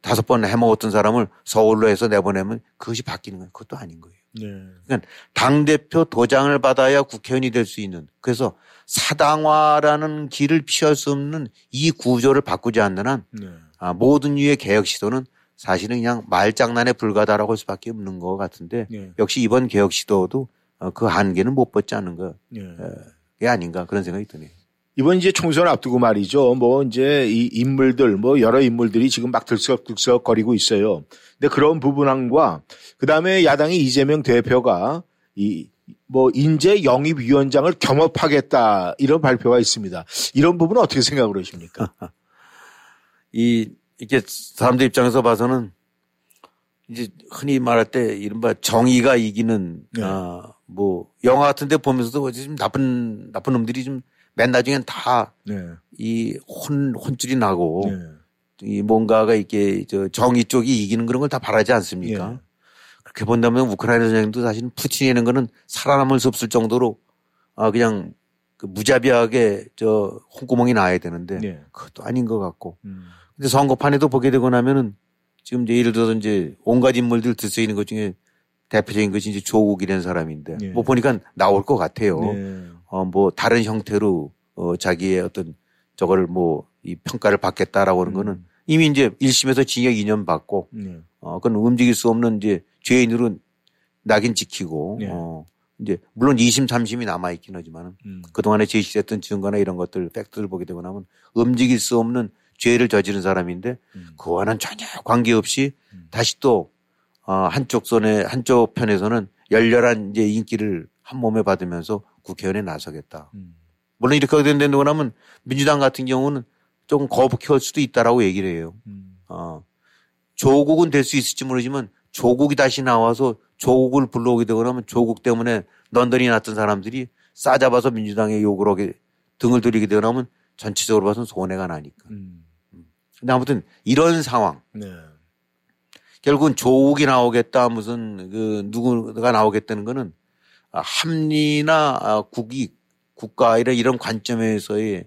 Speaker 2: 다섯 번 해먹었던 사람을 서울로 해서 내보내면 그것이 바뀌는 거예요. 그것도 아닌 거예요. 네. 그러니까 당대표 도장을 받아야 국회의원이 될 수 있는 그래서 사당화라는 길을 피할 수 없는 이 구조를 바꾸지 않는 한 네. 아, 모든 유의 개혁 시도는 사실은 그냥 말장난에 불과다라고 할 수밖에 없는 것 같은데 네. 역시 이번 개혁 시도도 어, 그 한계는 못 벗지 않는 게 네. 아닌가 그런 생각이 드네요.
Speaker 1: 이번 이제 총선 앞두고 말이죠. 뭐 이제 이 인물들 뭐 여러 인물들이 지금 막 들썩들썩 거리고 있어요. 근데 그런 부분과 그다음에 야당의 이재명 대표가 이 뭐 인재 영입 위원장을 겸업하겠다 이런 발표가 있습니다. 이런 부분은 어떻게 생각을 하십니까?
Speaker 2: 이 이게 사람들 입장에서 봐서는 이제 흔히 말할 때 이른바 정의가 이기는 네. 아뭐 영화 같은 데 보면서도 지금 나쁜 나쁜 놈들이 좀 맨 나중엔 다이 네. 혼, 혼줄이 나고 네. 이 뭔가가 이게 저 정의 쪽이 이기는 그런 걸 다 바라지 않습니까? 네. 그렇게 본다면 우크라이나 전쟁도 사실 푸틴이라는 거는 살아남을 수 없을 정도로 아 그냥 그 무자비하게 저 홍구멍이 나야 되는데 네. 그것도 아닌 것 같고. 음. 근데 선거판에도 보게 되고 나면은 지금 이제 예를 들어서 이제 온갖 인물들 들쓰이는 것 중에 대표적인 것이 이제 조국이라는 사람인데 네. 뭐 보니까 나올 것 같아요. 네. 어뭐 다른 형태로 어 자기의 어떤 저거를 뭐 이 평가를 받겠다라고 하는 음. 거는 이미 이제 1심에서 징역 2년 받고 네. 어 그건 움직일 수 없는 이제 죄인으로 낙인 지키고 네. 어 이제 물론 2심 3심이 남아 있긴 하지만은 음. 그동안에 제시됐던 증거나 이런 것들 팩트를 보게 되고 나면 움직일 수 없는 죄를 저지른 사람인데 음. 그와는 전혀 관계없이 음. 다시 또 어, 한쪽 손에 한쪽 편에서는 열렬한 이제 인기를 한 몸에 받으면서 국회의원에 나서겠다. 음. 물론 이렇게 하게 된다고 하면 민주당 같은 경우는 조금 거북해 올 수도 있다라고 얘기를 해요. 음. 어, 조국은 될 수 있을지 모르지만 조국이 다시 나와서 조국을 불러오게 되고 나면 조국 때문에 런던이 났던 사람들이 싸잡아서 민주당에 욕을 하게 등을 들이게 되고 나면 전체적으로 봐서는 손해가 나니까. 음. 음. 근데 아무튼 이런 상황. 네. 결국은 조국이 나오겠다 무슨 그 누구가 나오겠다는 거는 합리나 아, 국익 국가 이런 이런 관점에서의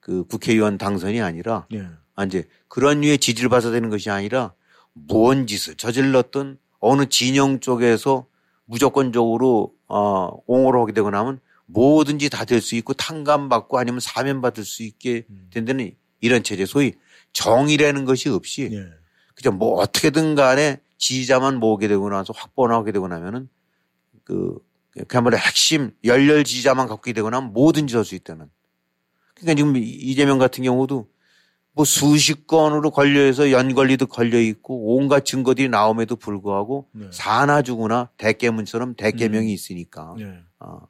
Speaker 2: 그 국회의원 당선이 아니라 예. 아, 이제 그런 류의 지지를 받아야 되는 것이 아니라 무언 짓을 저질렀던 어느 진영 쪽에서 무조건적으로 어, 옹호를 하게 되고 나면 뭐든지 다 될 수 있고 탕감받고 아니면 사면받을 수 있게 음. 된다는 이런 체제 소위 정의라는 것이 없이 예. 그죠. 뭐 어떻게든 간에 지지자만 모으게 되고 나서 확보하게 되고 나면은 그 그야말로 핵심 열렬 지지자만 갖게 되고 나면 뭐든지 할 수 있다는. 그러니까 지금 이재명 같은 경우도 뭐 수십 건으로 걸려서 연관리도 걸려 있고 온갖 증거들이 나옴에도 불구하고 네. 사나 주거나 대깨문처럼 대깨명이 음. 있으니까 네. 어,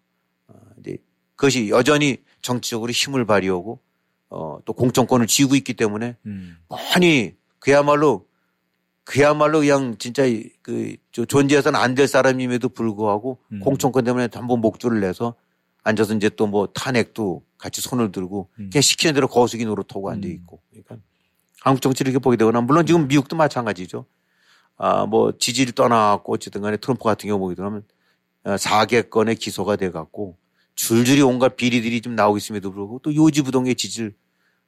Speaker 2: 어, 이제 그것이 여전히 정치적으로 힘을 발휘하고 어, 또 공천권을 쥐고 있기 때문에 음. 많이 그야말로 그야말로 그냥 진짜 그 존재해서는 안 될 사람임에도 불구하고 음. 공천권 때문에 한번 목줄을 내서 앉아서 이제 또 뭐 탄핵도 같이 손을 들고 음. 그냥 시키는 대로 거수기 노릇하고 앉아 음. 있고 그러니까 한국 정치를 이렇게 보게 되거나 물론 지금 미국도 마찬가지죠. 아 뭐 지지를 떠나고 어쨌든 간에 트럼프 같은 경우 보게 되면 4개 건의 어, 기소가 돼 갖고 줄줄이 온갖 비리들이 좀 나오고 있음에도 불구하고 또 요지부동의 지지를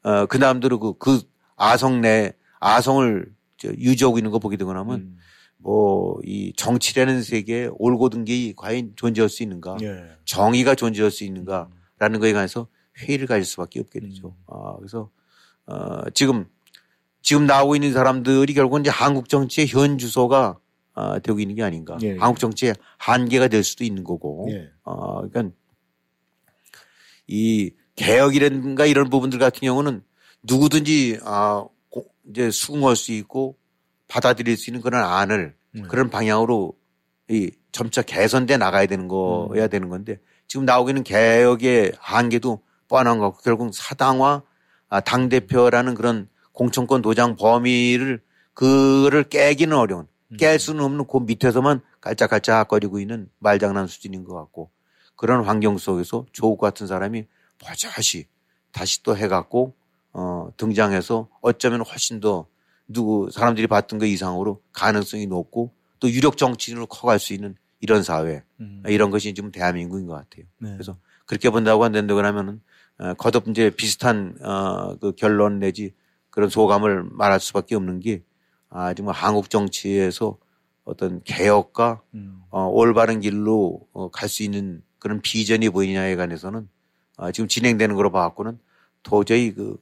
Speaker 2: 어, 그 남들은 그, 그 아성 내 아성을 유지하고 있는 거 보게 되고 나면 음. 뭐이 정치라는 세계에 옳고든 게 과연 존재할 수 있는가, 예. 정의가 존재할 수 있는가라는 거에 관해서 회의를 가질 수밖에 없게 되죠. 음. 아 그래서 어 지금 지금 나오고 있는 사람들이 결국은 이제 한국 정치의 현 주소가 어, 되고 있는 게 아닌가. 예. 한국 정치의 한계가 될 수도 있는 거고. 예. 어, 그러니까 이 개혁이라든가 이런 부분들 같은 경우는 누구든지 아 이제 수긍할 수 있고 받아들일 수 있는 그런 안을 음. 그런 방향으로 이 점차 개선돼 나가야 되는 거야 음. 되는 건데 지금 나오고 있는 개혁의 한계도 뻔한 거 같고 결국 사당화 아, 당 대표라는 그런 공천권 도장 범위를 그를 깨기는 어려운 음. 깰 수는 없는 그 밑에서만 깔짝깔짝거리고 있는 말장난 수준인 것 같고 그런 환경 속에서 조국 같은 사람이 버젓이 다시 또 해갖고 어 등장해서 어쩌면 훨씬 더 누구 사람들이 봤던 것 이상으로 가능성이 높고 또 유력 정치인으로 커갈 수 있는 이런 사회 음. 이런 것이 지금 대한민국인 것 같아요. 네. 그래서 그렇게 본다고 한다고 그러면은 어, 거듭 이제 비슷한 어 그 결론 내지 그런 소감을 말할 수밖에 없는 게 아, 정말 한국 정치에서 어떤 개혁과 음. 어, 올바른 길로 어, 갈 수 있는 그런 비전이 보이냐에 관해서는 어, 지금 진행되는 거로 봐갖고는 도저히 그, 그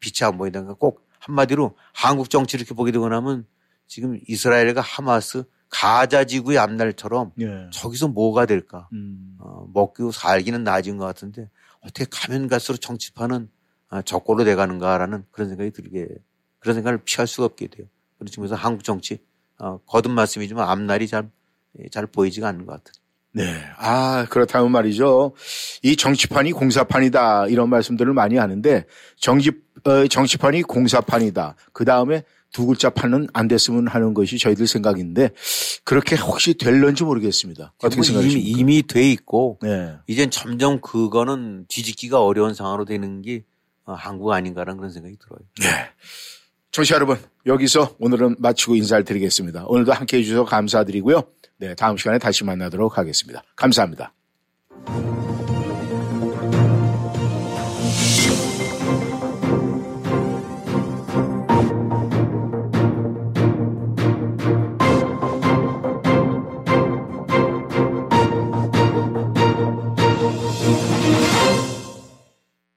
Speaker 2: 빛이 안 보인다는 꼭 한마디로 한국 정치 이렇게 보게 되고 나면 지금 이스라엘과 하마스 가자 지구의 앞날처럼 예. 저기서 뭐가 될까? 음. 어, 먹고 살기는 나아진 것 같은데 어떻게 가면 갈수록 정치판은 아, 적고로 돼가는가라는 그런 생각이 들게 그런 생각을 피할 수가 없게 돼요. 그런 측면에서 한국 정치 어, 거듭 말씀이지만 앞날이 잘, 잘 보이지가 않는 것 같아요.
Speaker 1: 네. 아, 그렇다면 말이죠. 이 정치판이 공사판이다. 이런 말씀들을 많이 하는데 정치, 어, 정치판이 공사판이다. 그 다음에 두 글자 판은 안 됐으면 하는 것이 저희들 생각인데 그렇게 혹시 될런지 모르겠습니다. 어떻게 생각하십니까?
Speaker 2: 이미, 이미 돼 있고 네. 이젠 점점 그거는 뒤집기가 어려운 상황으로 되는 게 어, 한국 아닌가라는 그런 생각이 들어요.
Speaker 1: 네. 청취자 여러분, 여기서 오늘은 마치고 인사를 드리겠습니다. 오늘도 함께 해 주셔서 감사드리고요. 네, 다음 시간에 다시 만나도록 하겠습니다. 감사합니다.